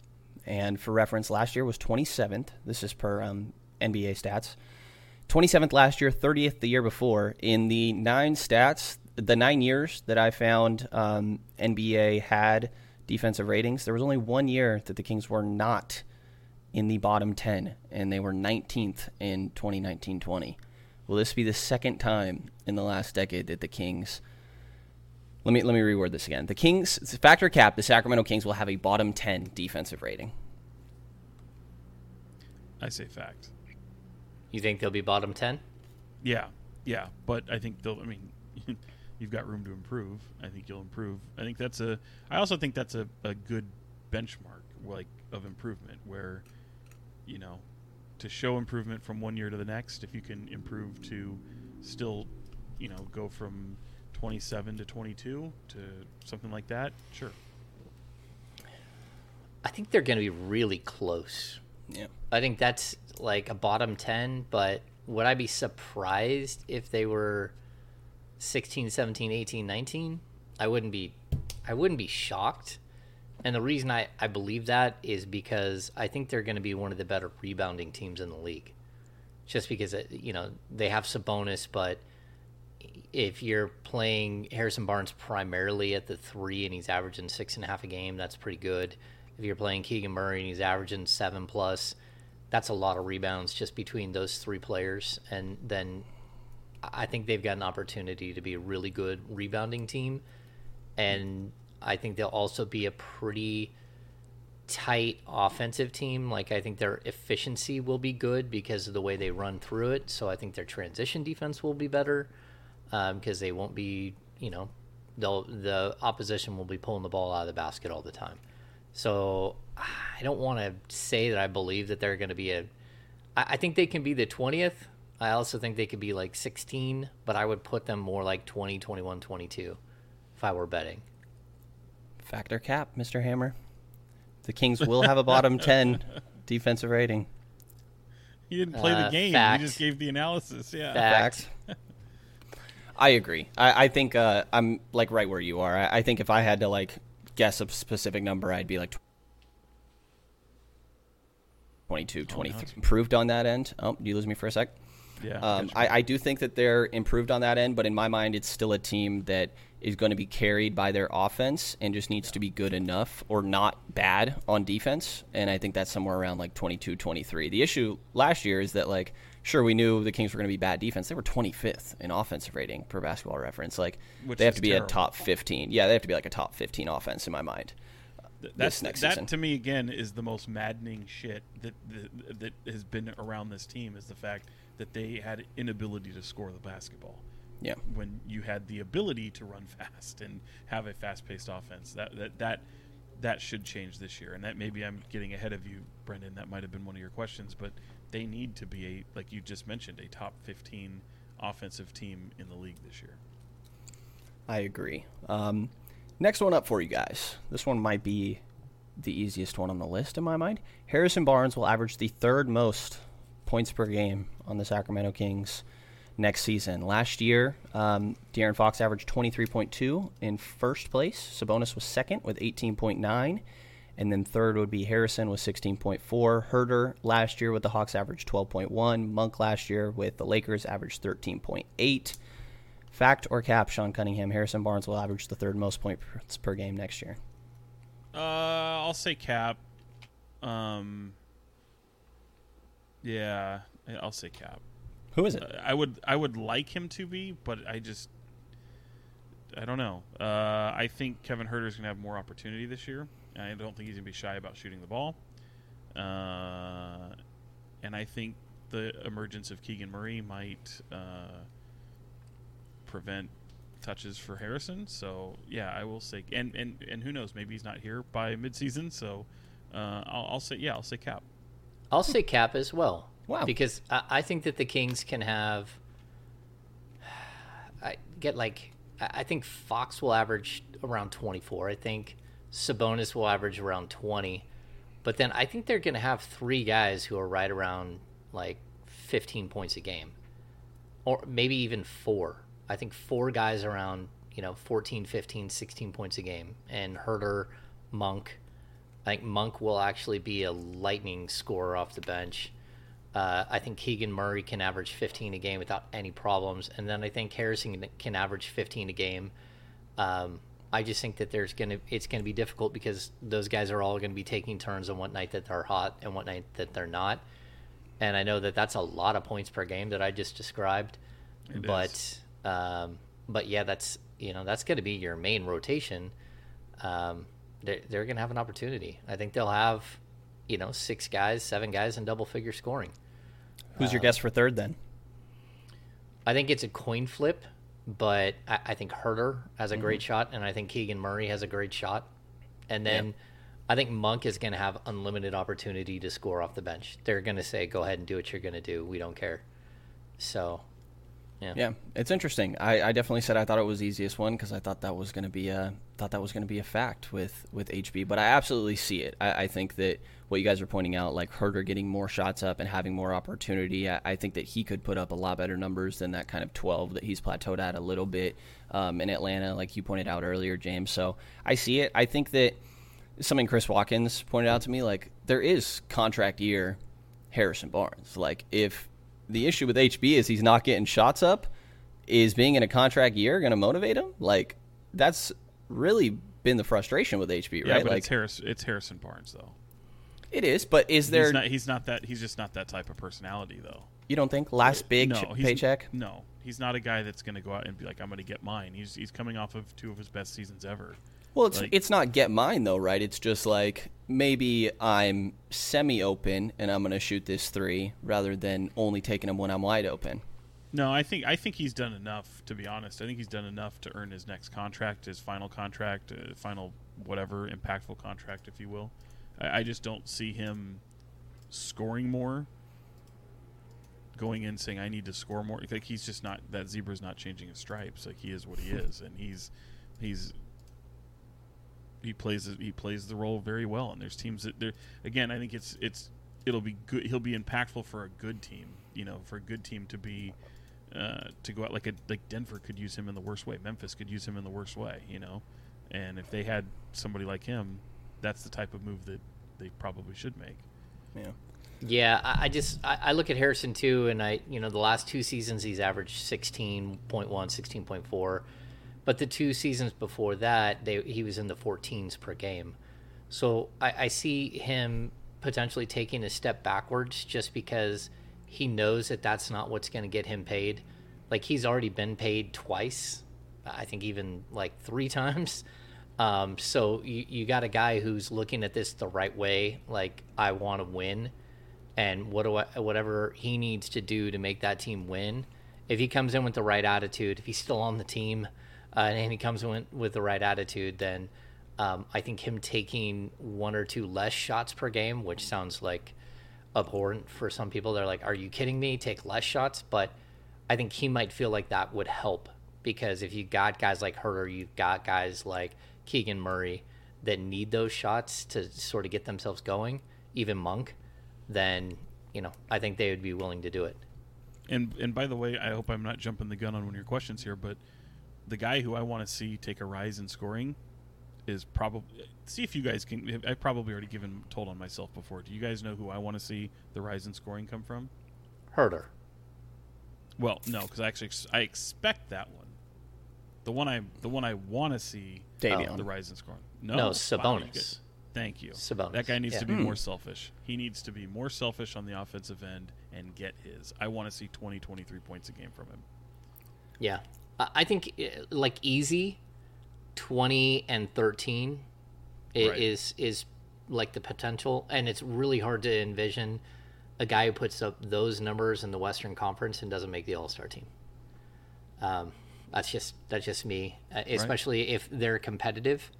And for reference, last year was 27th. This is per um, NBA stats. 27th last year, 30th the year before. In the nine stats, the nine years that I found um, NBA had defensive ratings, there was only one year that the Kings were not in the bottom 10, and they were 19th in 2019 20. Will this be the second time in the last decade that the Kings. Let me, let me reword this again. The Kings, factor cap, the Sacramento Kings will have a bottom 10 defensive rating. I say fact. You think they'll be bottom 10? Yeah, yeah, but I think they'll. I mean, you've got room to improve. I think you'll improve. I think that's a. I also think that's a, a good benchmark, like of improvement, where, you know, to show improvement from one year to the next, if you can improve to still, you know, go from 27 to 22 to something like that, sure. I think they're going to be really close. Yeah. I think that's like a bottom 10, but would I be surprised if they were 16, 17, 18, 19? I wouldn't be I wouldn't be shocked. And the reason I, I believe that is because I think they're going to be one of the better rebounding teams in the league. Just because, it, you know, they have Sabonis, but if you're playing Harrison Barnes primarily at the three and he's averaging six and a half a game, that's pretty good. If you're playing Keegan Murray and he's averaging seven plus, that's a lot of rebounds just between those three players. And then I think they've got an opportunity to be a really good rebounding team. And I think they'll also be a pretty tight offensive team. Like I think their efficiency will be good because of the way they run through it. So I think their transition defense will be better um, because they won't be, you know, they'll the opposition will be pulling the ball out of the basket all the time. So I don't want to say that I believe that they're going to be a. I, I think they can be the twentieth. I also think they could be like 16, but I would put them more like 20, 21, 22 if I were betting. Factor cap, Mr. Hammer. The Kings will have a bottom 10 defensive rating. You didn't play the Uh, game. fact. You just gave the analysis. Yeah. Fact. I agree. I, I think uh, I'm like right where you are. I, I think if I had to like guess a specific number, I'd be like 22, 23. Improved on that end. Oh, did you lose me for a sec? Yeah. Um. I, I do think that they're improved on that end, but in my mind, it's still a team that is going to be carried by their offense and just needs to be good enough or not bad on defense. And I think that's somewhere around like 22, 23. The issue last year is that like sure we knew the Kings were going to be bad defense. They were 25th in offensive rating per basketball reference. Like Which they have to be terrible. a top 15. Yeah, they have to be like a top 15 offense in my mind. Th- this That's next that season. to me again is the most maddening shit that, that that has been around this team is the fact that they had inability to score the basketball. Yeah. When you had the ability to run fast and have a fast-paced offense, that that that that should change this year. And that maybe I'm getting ahead of you, Brenden. That might have been one of your questions, but they need to be a like you just mentioned a top 15 offensive team in the league this year. I agree. Um, next one up for you guys. This one might be the easiest one on the list in my mind. Harrison Barnes will average the third most points per game on the Sacramento Kings next season. Last year, um, De'Aaron Fox averaged 23.2 in first place. Sabonis was second with 18.9. And then third would be Harrison with 16.4. Huerter last year with the Hawks averaged 12.1. Monk last year with the Lakers averaged 13.8. Fact or cap, Sean Cunningham, Harrison Barnes will average the third most points per game next year. Uh, I'll say cap. Um, yeah, I'll say cap. Who is it? I would I would like him to be, but I just I don't know. Uh, I think Kevin Huerter's gonna have more opportunity this year. I don't think he's gonna be shy about shooting the ball. Uh, and I think the emergence of Keegan Murray might uh, prevent touches for Harrison. So yeah, I will say, and and and who knows? Maybe he's not here by midseason. So uh, I'll, I'll say yeah, I'll say cap. I'll say cap as well. Wow. Because I, I think that the Kings can have. I get like I I think Fox will average around 24. I think Sabonis will average around 20. But then I think they're going to have three guys who are right around like 15 points a game. Or maybe even four. I think four guys around, you know, 14, 15, 16 points a game. And Huerter, Monk. I think Monk will actually be a lightning scorer off the bench. Uh, I think Keegan Murray can average 15 a game without any problems, and then I think Harrison can average 15 a game. Um, I just think that there's gonna it's gonna be difficult because those guys are all gonna be taking turns on what night that they're hot and what night that they're not. And I know that that's a lot of points per game that I just described, It but um, but yeah, that's you know that's gonna be your main rotation. Um, they're, they're gonna have an opportunity. I think they'll have you know six guys, seven guys in double figure scoring. Who's your guess for third then? I think it's a coin flip, but I, I think Huerter has a mm-hmm. great shot, and I think Keegan Murray has a great shot. And then I think Monk is going to have unlimited opportunity to score off the bench. They're going to say, go ahead and do what you're going to do. We don't care. So, yeah. Yeah, it's interesting. I, I definitely said I thought it was the easiest one because I thought that was going to be a thought that was going to be a fact with with HB. But I absolutely see it. I, I think that what you guys are pointing out, like Huerter getting more shots up and having more opportunity, I, I think that he could put up a lot better numbers than that kind of 12 that he's plateaued at a little bit um, in Atlanta, like you pointed out earlier, James. So I see it. I think that something Chris Watkins pointed out to me, like there is contract year Harrison Barnes. Like if the issue with HB is he's not getting shots up, is being in a contract year going to motivate him? Like that's really been the frustration with HB, right? Yeah, but like it's Harris. It's Harrison Barnes though. it is, but is there? He's not. He's not that. He's just not that type of personality though. you don't think last uh, big no, ch- paycheck? No, he's not a guy that's going to go out and be like, "I'm going to get mine." He's he's coming off of two of his best seasons ever. Well, it's Like- it's not get mine though, right? It's just like maybe I'm semi open and I'm going to shoot this three rather than only taking them when I'm wide open. No, I think I think he's done enough. To be honest, I think he's done enough to earn his next contract, his final contract, uh, final whatever impactful contract, if you will. I, I just don't see him scoring more. Going in saying I need to score more. Like he's just not that zebra's not changing his stripes. Like he is what he is, and he's he's he plays he plays the role very well. And there's teams that there again. I think it's it's it'll be good. He'll be impactful for a good team. You know, for a good team to be uh, to go out like a like Denver could use him in the worst way. Memphis could use him in the worst way. You know, and if they had somebody like him, that's the type of move that they probably should make. Yeah. Yeah, I, I just I, I look at Harrison too, and I you know the last two seasons he's averaged 16.1, 16.4, but the two seasons before that they he was in the 14s per game. So I, I see him potentially taking a step backwards just because he knows that that's not what's going to get him paid. Like he's already been paid twice, I think even like three times. Um, so you, you got a guy who's looking at this the right way. Like I want to win, and what do I, whatever he needs to do to make that team win. If he comes in with the right attitude, if he's still on the team, uh, and he comes in with the right attitude, then um, I think him taking one or two less shots per game, which sounds like abhorrent for some people. They're like, "Are you kidding me? Take less shots?" But I think he might feel like that would help because if you got guys like Huerter, you've got guys like Keegan Murray that need those shots to sort of get themselves going, even Monk, then you know I think they would be willing to do it. And and by the way, I hope I'm not jumping the gun on one of your questions here, but the guy who I want to see take a rise in scoring is probably see if you guys can. I've probably already given told on myself before. Do you guys know who I want to see the rise in scoring come from? Huerter. Well, no, because I actually I expect that one. The one I the one I want to see Davion. the rise in scoring. No, No, Sabonis. guys- thank you. Sabonis, That guy needs yeah. to be Hmm. more selfish. He needs to be more selfish on the offensive end and get his. I want to see 20, 23 points a game from him. Yeah, I think uh, like easy, twenty and thirteen, Right. is is like the potential, and it's really hard to envision a guy who puts up those numbers in the Western Conference and doesn't make the All Star team. Um, that's just that's just me, uh, especially if they're competitive,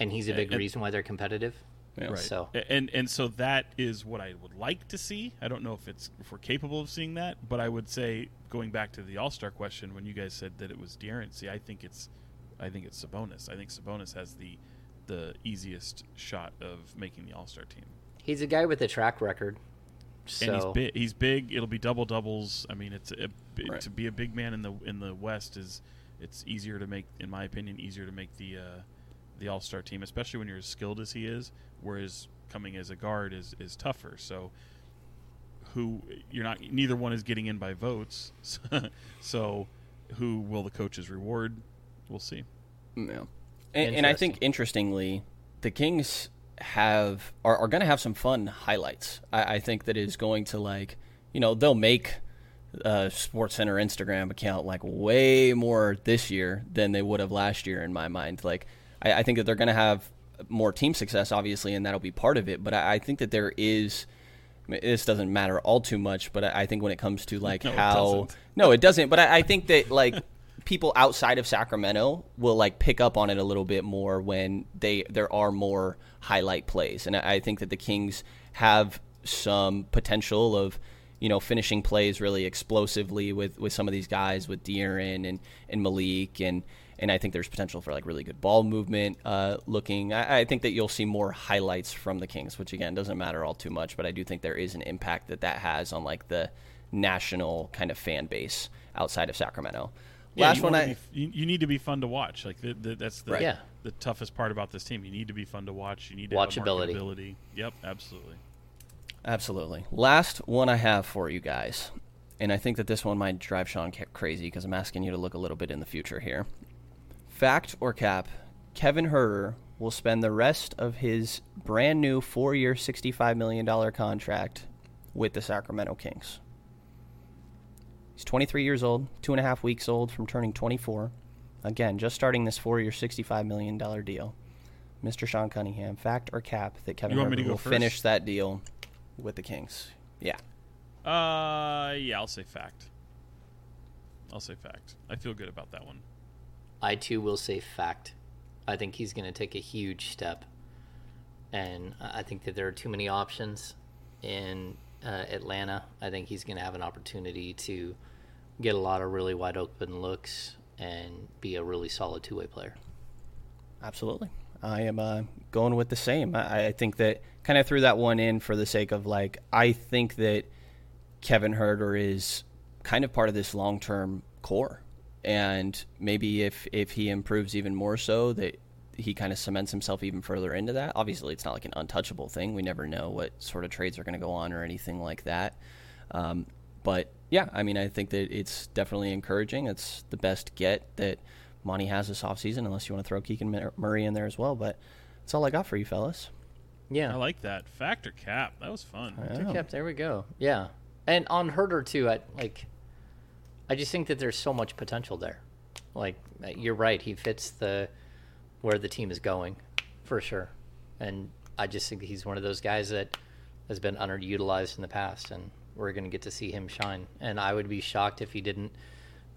and he's a big and- reason why they're competitive. Yeah. So and and so that is what I would like to see. I don't know if it's if we're capable of seeing that, but I would say going back to the All Star question when you guys said that it was De'Aaron. See, I think it's I think it's Sabonis. I think Sabonis has the the easiest shot of making the All Star team. he's a guy with a track record. So and he's big. He's big. It'll be double doubles. I mean, it's a, Right. to be a big man in the in the West is it's easier to make, in my opinion, easier to make the uh, the All Star team, especially when you're as skilled as he is. Whereas coming as a guard is is tougher. So who you're not neither one is getting in by votes. so who will the coaches reward? We'll see. Yeah. And, and I think interestingly, the Kings have are, are going to have some fun highlights. I, I think that is going to like, you know, they'll make a Sports Center Instagram account like way more this year than they would have last year in my mind. Like, I, I think that they're going to have more team success, obviously, and that'll be part of it. But I, I think that there is. I mean, This doesn't matter all too much, but I I think when it comes to like No, how doesn't. no, it doesn't. But I, I think that like people outside of Sacramento will like pick up on it a little bit more when they there are more highlight plays, and I I think that the Kings have some potential of you know finishing plays really explosively with with some of these guys with De'Aaron and and Malik and. And I think there's potential for like really good ball movement. Uh, looking, I, I think that you'll see more highlights from the Kings, which again doesn't matter all too much, but I do think there is an impact that that has on like the national kind of fan base outside of Sacramento. Yeah, Last you one, I be, you, you need to be fun to watch. Like the, the, that's the Right. Yeah. the toughest part about this team. You need to be fun to watch. You need to have Watchability. marketability. Yep, absolutely. absolutely. Last one I have for you guys, and I think that this one might drive Sean crazy because I'm asking you to look a little bit in the future here. Fact or cap? Kevin Huerter will spend the rest of his brand new four-year, $65 million contract with the Sacramento Kings. He's 23 years old, two and a half weeks old from turning 24. Again, just starting this four-year, $65 million deal. Mr. Sean Cunningham, fact or cap that Kevin Huerter will first? finish that deal with the Kings? Yeah. Uh, yeah, I'll say fact. I'll say fact. I feel good about that one. I too will say fact. I think he's going to take a huge step, and I think that there are too many options in uh, Atlanta. I think he's going to have an opportunity to get a lot of really wide open looks and be a really solid two way player. Absolutely. I am uh, going with the same. I, I think that kind of threw that one in for the sake of like, I think that Kevin Huerter is kind of part of this long term core. And maybe if, if he improves even more so, that he kind of cements himself even further into that. Obviously, it's not like an untouchable thing. We never know what sort of trades are going to go on or anything like that. Um, but yeah, I mean, I think that it's definitely encouraging. It's the best get that Monty has this offseason, unless you want to throw Keegan Murray in there as well. But that's all I got for you, fellas. Yeah. I like that. Factor cap? That was fun. Yeah. Yep, there we go. Yeah. And on Huerter too, I like. I just think that there's so much potential there. Like you're right, he fits the where the team is going, for sure. And I just think he's one of those guys that has been underutilized in the past, and we're going to get to see him shine. And I would be shocked if he didn't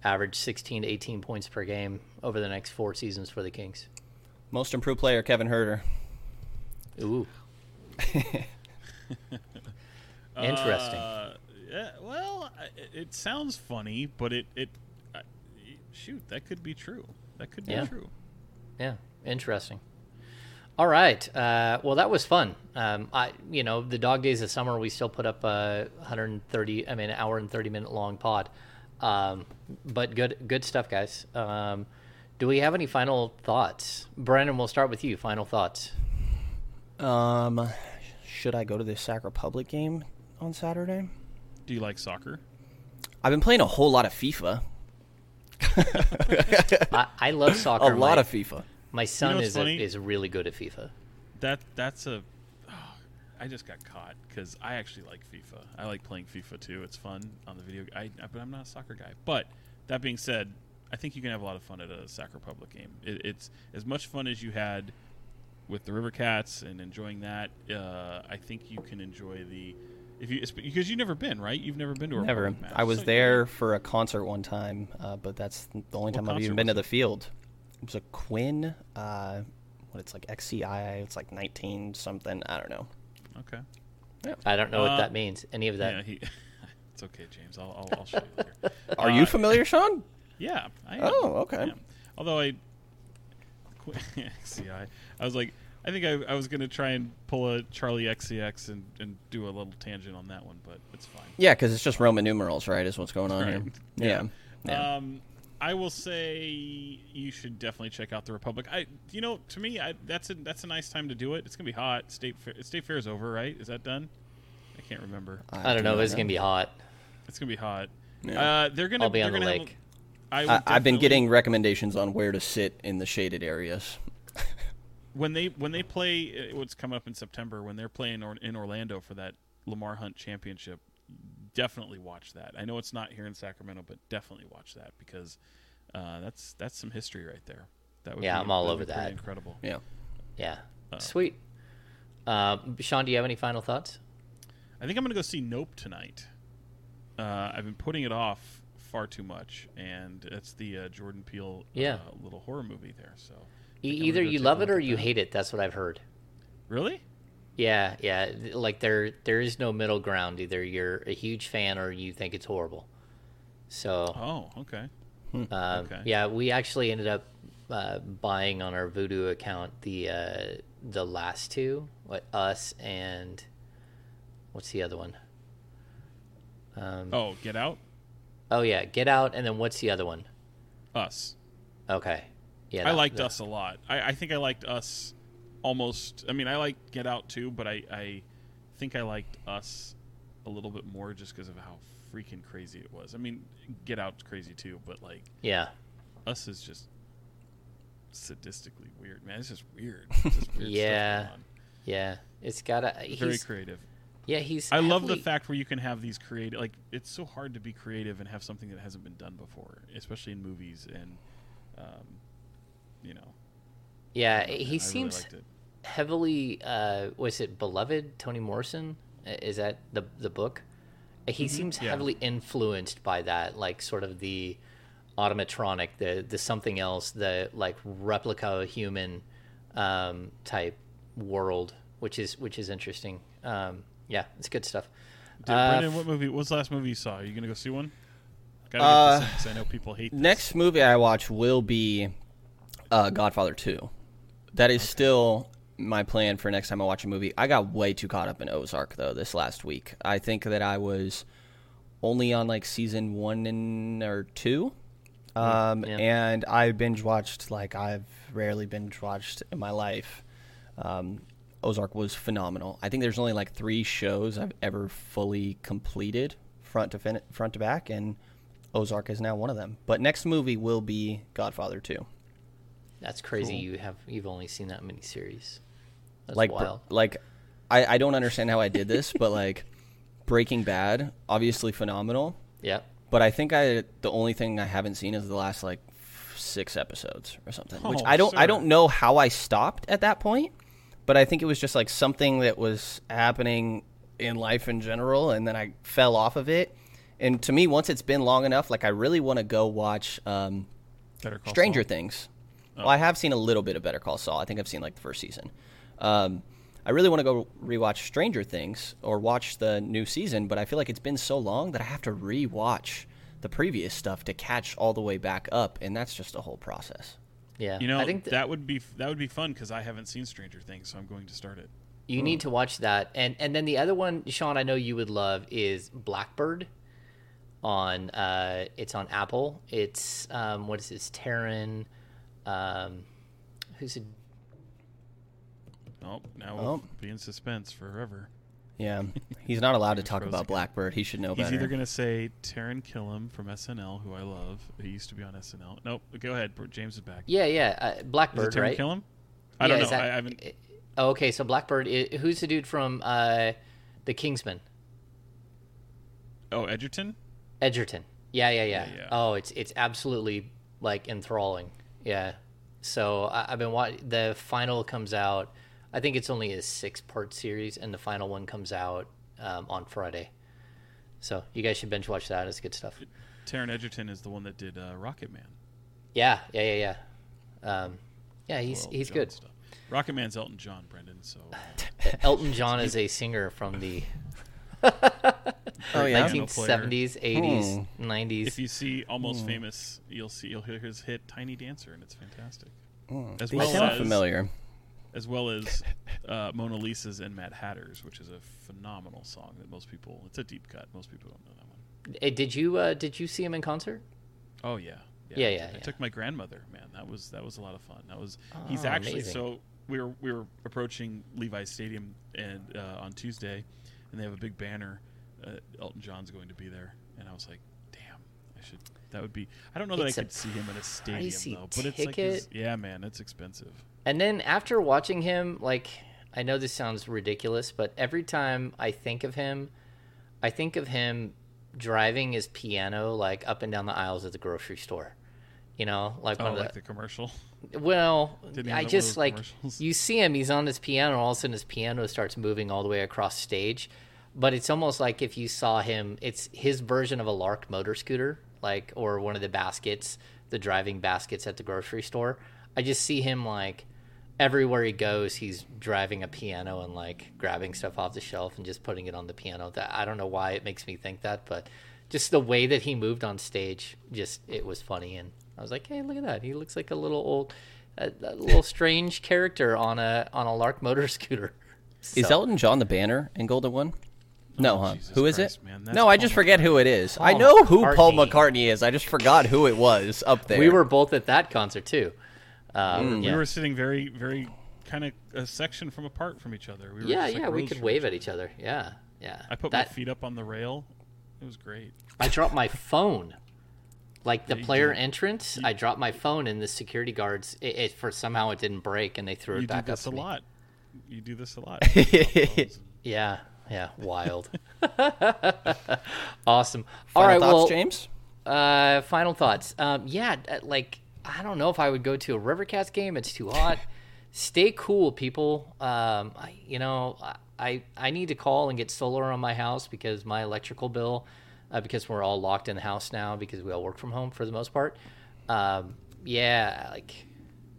average 16 to 18 points per game over the next four seasons for the Kings. Most improved player, Kevin Huerter. Ooh. Interesting. Uh, yeah, well, I- it sounds funny, but it it uh, shoot that could be true. That could be Yeah. true. Yeah, interesting. All right. Uh, well, that was fun. Um, I, you know, the dog days of summer, we still put up a 130, I mean, an hour and 30 minute long pod. Um, but good, good stuff, guys. Um, do we have any final thoughts? Brenden, we'll start with you. Final thoughts. Um, should I go to the Sac Republic game on Saturday? Do you like soccer? I've been playing a whole lot of FIFA. I, I love soccer. A lot my, of FIFA. My son what's is a, is really good at FIFA. That that's a. oh, I just got caught because I actually like FIFA. I like playing FIFA too. It's fun on the video. I, I but I'm not a soccer guy. But that being said, I think you can have a lot of fun at a Sac Republic game. It, it's as much fun as you had with the River Cats and enjoying that. Uh, I think you can enjoy the if you because you've never been right. You've never been to a Never. Match. I was So- there for a concert one time, uh, but that's the only time I've even been to was the field. It was a Quinn. Uh, what it's like XCI. It's like 19 something. I don't know. Okay. I don't know Uh, what that means. Any of that. Yeah, he. it's okay, James. I'll, I'll, I'll show you later. Are Uh, you familiar, Sean? Yeah. I am. Oh, okay. I am. Although I, XCI, I was like, I think I, I was gonna try and pull a Charlie XCX and, and do a little tangent on that one, but it's fine. Yeah, because it's just Roman numerals, right? Is what's going on here. Right. Yeah. yeah. Um, I will say you should definitely check out the Republic. I, you know, to me, I, that's a that's a nice time to do it. It's gonna be hot. State fair, State Fair is over, right? Is that done? I can't remember. I don't know. It's going to be hot. It's gonna be hot. Yeah. Uh, they're gonna. I'll be on the gonna have lake. I would I, I've been getting recommendations on where to sit in the shaded areas. When they when they play uh, what's coming up in September when they're playing or, in Orlando for that Lamar Hunt Championship. Definitely watch that. I know it's not here in Sacramento, but definitely watch that because uh, that's that's some history right there. That would Yeah, be, I'm all over that. Incredible. Yeah. Yeah. Sweet. Uh, Sean, do you have any final thoughts? I think I'm gonna go see Nope tonight. Uh, I've been putting it off far too much, and it's the uh, Jordan Peele Yeah. uh, little horror movie there. So I E- either you love it or you hate it. That's what I've heard. Really? Yeah, yeah. Like there, there is no middle ground. Either you're a huge fan or you think it's horrible. So, Oh, okay. um, okay. yeah, we actually ended up uh, buying on our Vudu account the uh, the last two, what us and what's the other one? Um, Oh, Get Out. oh yeah, Get Out, and then what's the other one? Us. Okay, yeah, I liked Us a lot. I, I think I liked Us almost. I mean, I like Get Out too, but I, I think I liked Us a little bit more just because of how freaking crazy it was. I mean, Get Out's crazy too, but like Yeah, Us is just sadistically weird, man. It's just weird. It's just weird Yeah. yeah. It's got a Very creative. yeah he's. I love the fact where you can have these creative. Like it's so hard to be creative and have something that hasn't been done before, especially in movies and, um, you know. Yeah, I he really seems liked heavily. Uh, was it beloved? Toni Morrison is that the the book? He seems Mm-hmm. yeah. heavily influenced by that, like sort of the automatronic, the the something else, the like replica human um, type world, which is which is interesting. Um, yeah, it's good stuff. Did, Uh, Brenden, what movie? What's the last movie you saw? Are you gonna go see one? Gotta Uh, this in 'cause I know people hate. This. Next movie I watch will be uh, Godfather 2. That is still my plan for next time I watch a movie. I got way too caught up in Ozark though this last week. I think that I was only on like season one and or two, um, yeah. and I binge watched like I've rarely binge watched in my life. Um, Ozark was phenomenal. I think there's only like three shows I've ever fully completed front to fin- front to back, and Ozark is now one of them. But next movie will be Godfather 2. That's crazy. You have you've only seen that many series. That's like br- wild. like I, I don't understand how I did this, but like Breaking Bad, obviously phenomenal, Yeah. but I think I the only thing I haven't seen is the last like six episodes or something. which Oh, I don't I don't know how I stopped at that point, but I think it was just like something that was happening in life in general, and then I fell off of it. And to me, once it's been long enough, like I really want to go watch um, Stranger Saul. Things. Well, I have seen a little bit of Better Call Saul. I think I've seen like the first season. Um, I really want to go rewatch Stranger Things or watch the new season, but I feel like it's been so long that I have to rewatch the previous stuff to catch all the way back up, and that's just a whole process. Yeah. You know, I think th- that would be that would be fun because I haven't seen Stranger Things, so I'm going to start it. You need to watch that, and and then the other one, Sean, I know you would love is Blackbird. On uh, it's on Apple. It's um, what is this? Taron, um, who's a Oh, now Oh. we'll be in suspense forever. Yeah, he's not allowed to talk Frozen about again. Blackbird. He should know He's better. either going to say Taran Killam from SNL, who I love. He used to be on SNL. Nope. Go ahead. James is back. yeah yeah uh, Is it Blackbird Taron right? Killam? I Yeah, don't know. that- I, I haven't. Oh, okay, so Blackbird. i who's the dude from uh, the Kingsman? Oh, Egerton. Egerton. Yeah, yeah, yeah. Yeah, yeah. Oh, it's it's absolutely like enthralling. Yeah. So I, I've been watching. The final comes out. I think it's only a six part series, and the final one comes out um, on Friday. So you guys should binge watch that. It's good stuff. Taron Egerton is the one that did uh, Rocket Man. Yeah, yeah, yeah, yeah. Um, yeah, he's he's John good. Stuff. Rocket Man's Elton John, Brenden. So Elton John is a singer from the oh yeah, Piano player. 1970s, 80s, 90s. if you see Almost Hmm. Famous, you'll see you'll hear his hit "Tiny Dancer," and it's fantastic. As well sound as familiar. as well as uh, Mona Lisa's and Mad Hatter's, which is a phenomenal song that most people. It's a deep cut. Most people don't know that one. Eh, Did you uh, did you see him in concert? Oh yeah, Yeah, I yeah, took- I yeah. took my grandmother. Man, that was that was a lot of fun. That was he's Oh, actually amazing. so we were we were approaching Levi's Stadium and uh, on Tuesday, and they have a big banner. Uh, Elton John's going to be there, and I was like, damn, I should. That would be. I don't know that It's I could see him in a stadium though, but it's like his, yeah, man, it's expensive. And then after watching him, like I know this sounds ridiculous, but every time I think of him, I think of him driving his piano like up and down the aisles of the grocery store. You know, like Oh, one of like the, the commercial. well, I have one of just like you see him. He's on his piano. All of a sudden, his piano starts moving all the way across stage. But it's almost like if you saw him, it's his version of a Lark motor scooter, like or one of the baskets, the driving baskets at the grocery store. I just see him like everywhere he goes, he's driving a piano and like grabbing stuff off the shelf and just putting it on the piano. That I don't know why it makes me think that, but just the way that he moved on stage, just it was funny. And I was like, hey, look at that. He looks like a little old, a, a little strange character on a on a Lark motor scooter. Is Elton John the banner in Golden One? No, huh? Oh, Jesus Who is Christ, it? man, that's no, I Paul just forget who it is. I know who Paul McCartney. McCartney is. I just forgot who it was up there. We were both at that concert too. Um, We yeah. were sitting very, very kind of a section from apart from each other. We were yeah, just, like, yeah, we could wave at each other. Yeah, yeah. I put that. my feet up on the rail. It was great. I dropped my phone. Like the you player did. entrance, I dropped my phone, and the security guards, it, it for somehow it didn't break, and they threw it You do back up this to a me. lot. You do this a lot. Yeah, yeah, wild. awesome. All Final right, thoughts, well, James. Uh, final thoughts. Um, yeah, uh, like I don't know if I would go to a Rivercats game. It's too hot. Stay cool, people. Um, I, you know, I I need to call and get solar on my house because my electrical bill, uh, because we're all locked in the house now because we all work from home for the most part. Um, yeah, like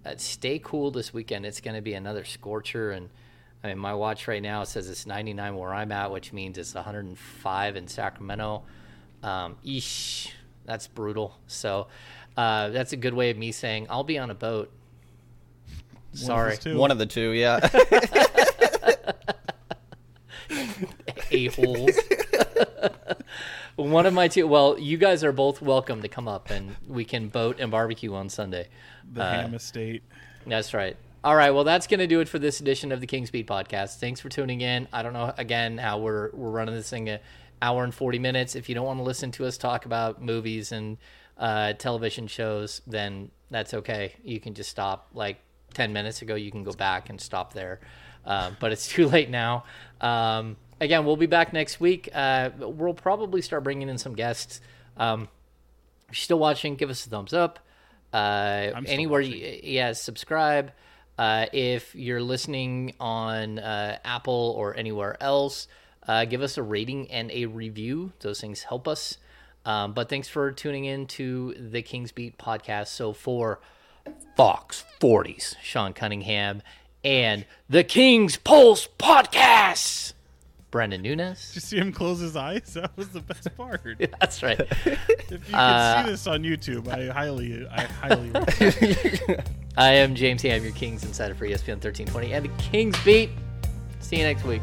uh, stay cool this weekend. It's going to be another scorcher, and I mean, my watch right now says it's 99 where I'm at, which means it's 105 in Sacramento. Um, eesh, that's brutal. So uh, that's a good way of me saying I'll be on a boat. Sorry, us too. One of the two, yeah. a holes. One of my two. Well, you guys are both welcome to come up, and we can boat and barbecue on Sunday. The Ham Estate. That's right. All right. Well, that's going to do it for this edition of the Kings Beat Podcast. Thanks for tuning in. I don't know again how we're we're running this thing an hour and forty minutes. If you don't want to listen to us talk about movies and uh, television shows, then that's okay. You can just stop. Like ten minutes ago, you can go back and stop there. Um, but it's too late now. Um, again, we'll be back next week. Uh, we'll probably start bringing in some guests. Um, if you're still watching, give us a thumbs up. Uh, anywhere, you, yeah, subscribe. Uh, if you're listening on uh, Apple or anywhere else, uh, give us a rating and a review. Those things help us. Um, but thanks for tuning in to the Kings Beat podcast. So for Fox 40s, Sean Cunningham, and the King's Pulse podcast, Brenden Nunes. Did you see him close his eyes? That was the best part. yeah, That's right. If you can see uh, this on YouTube, I highly, I highly. I am James Ham, your Kings Insider for ESPN 1320 and the Kings Beat. See you next week.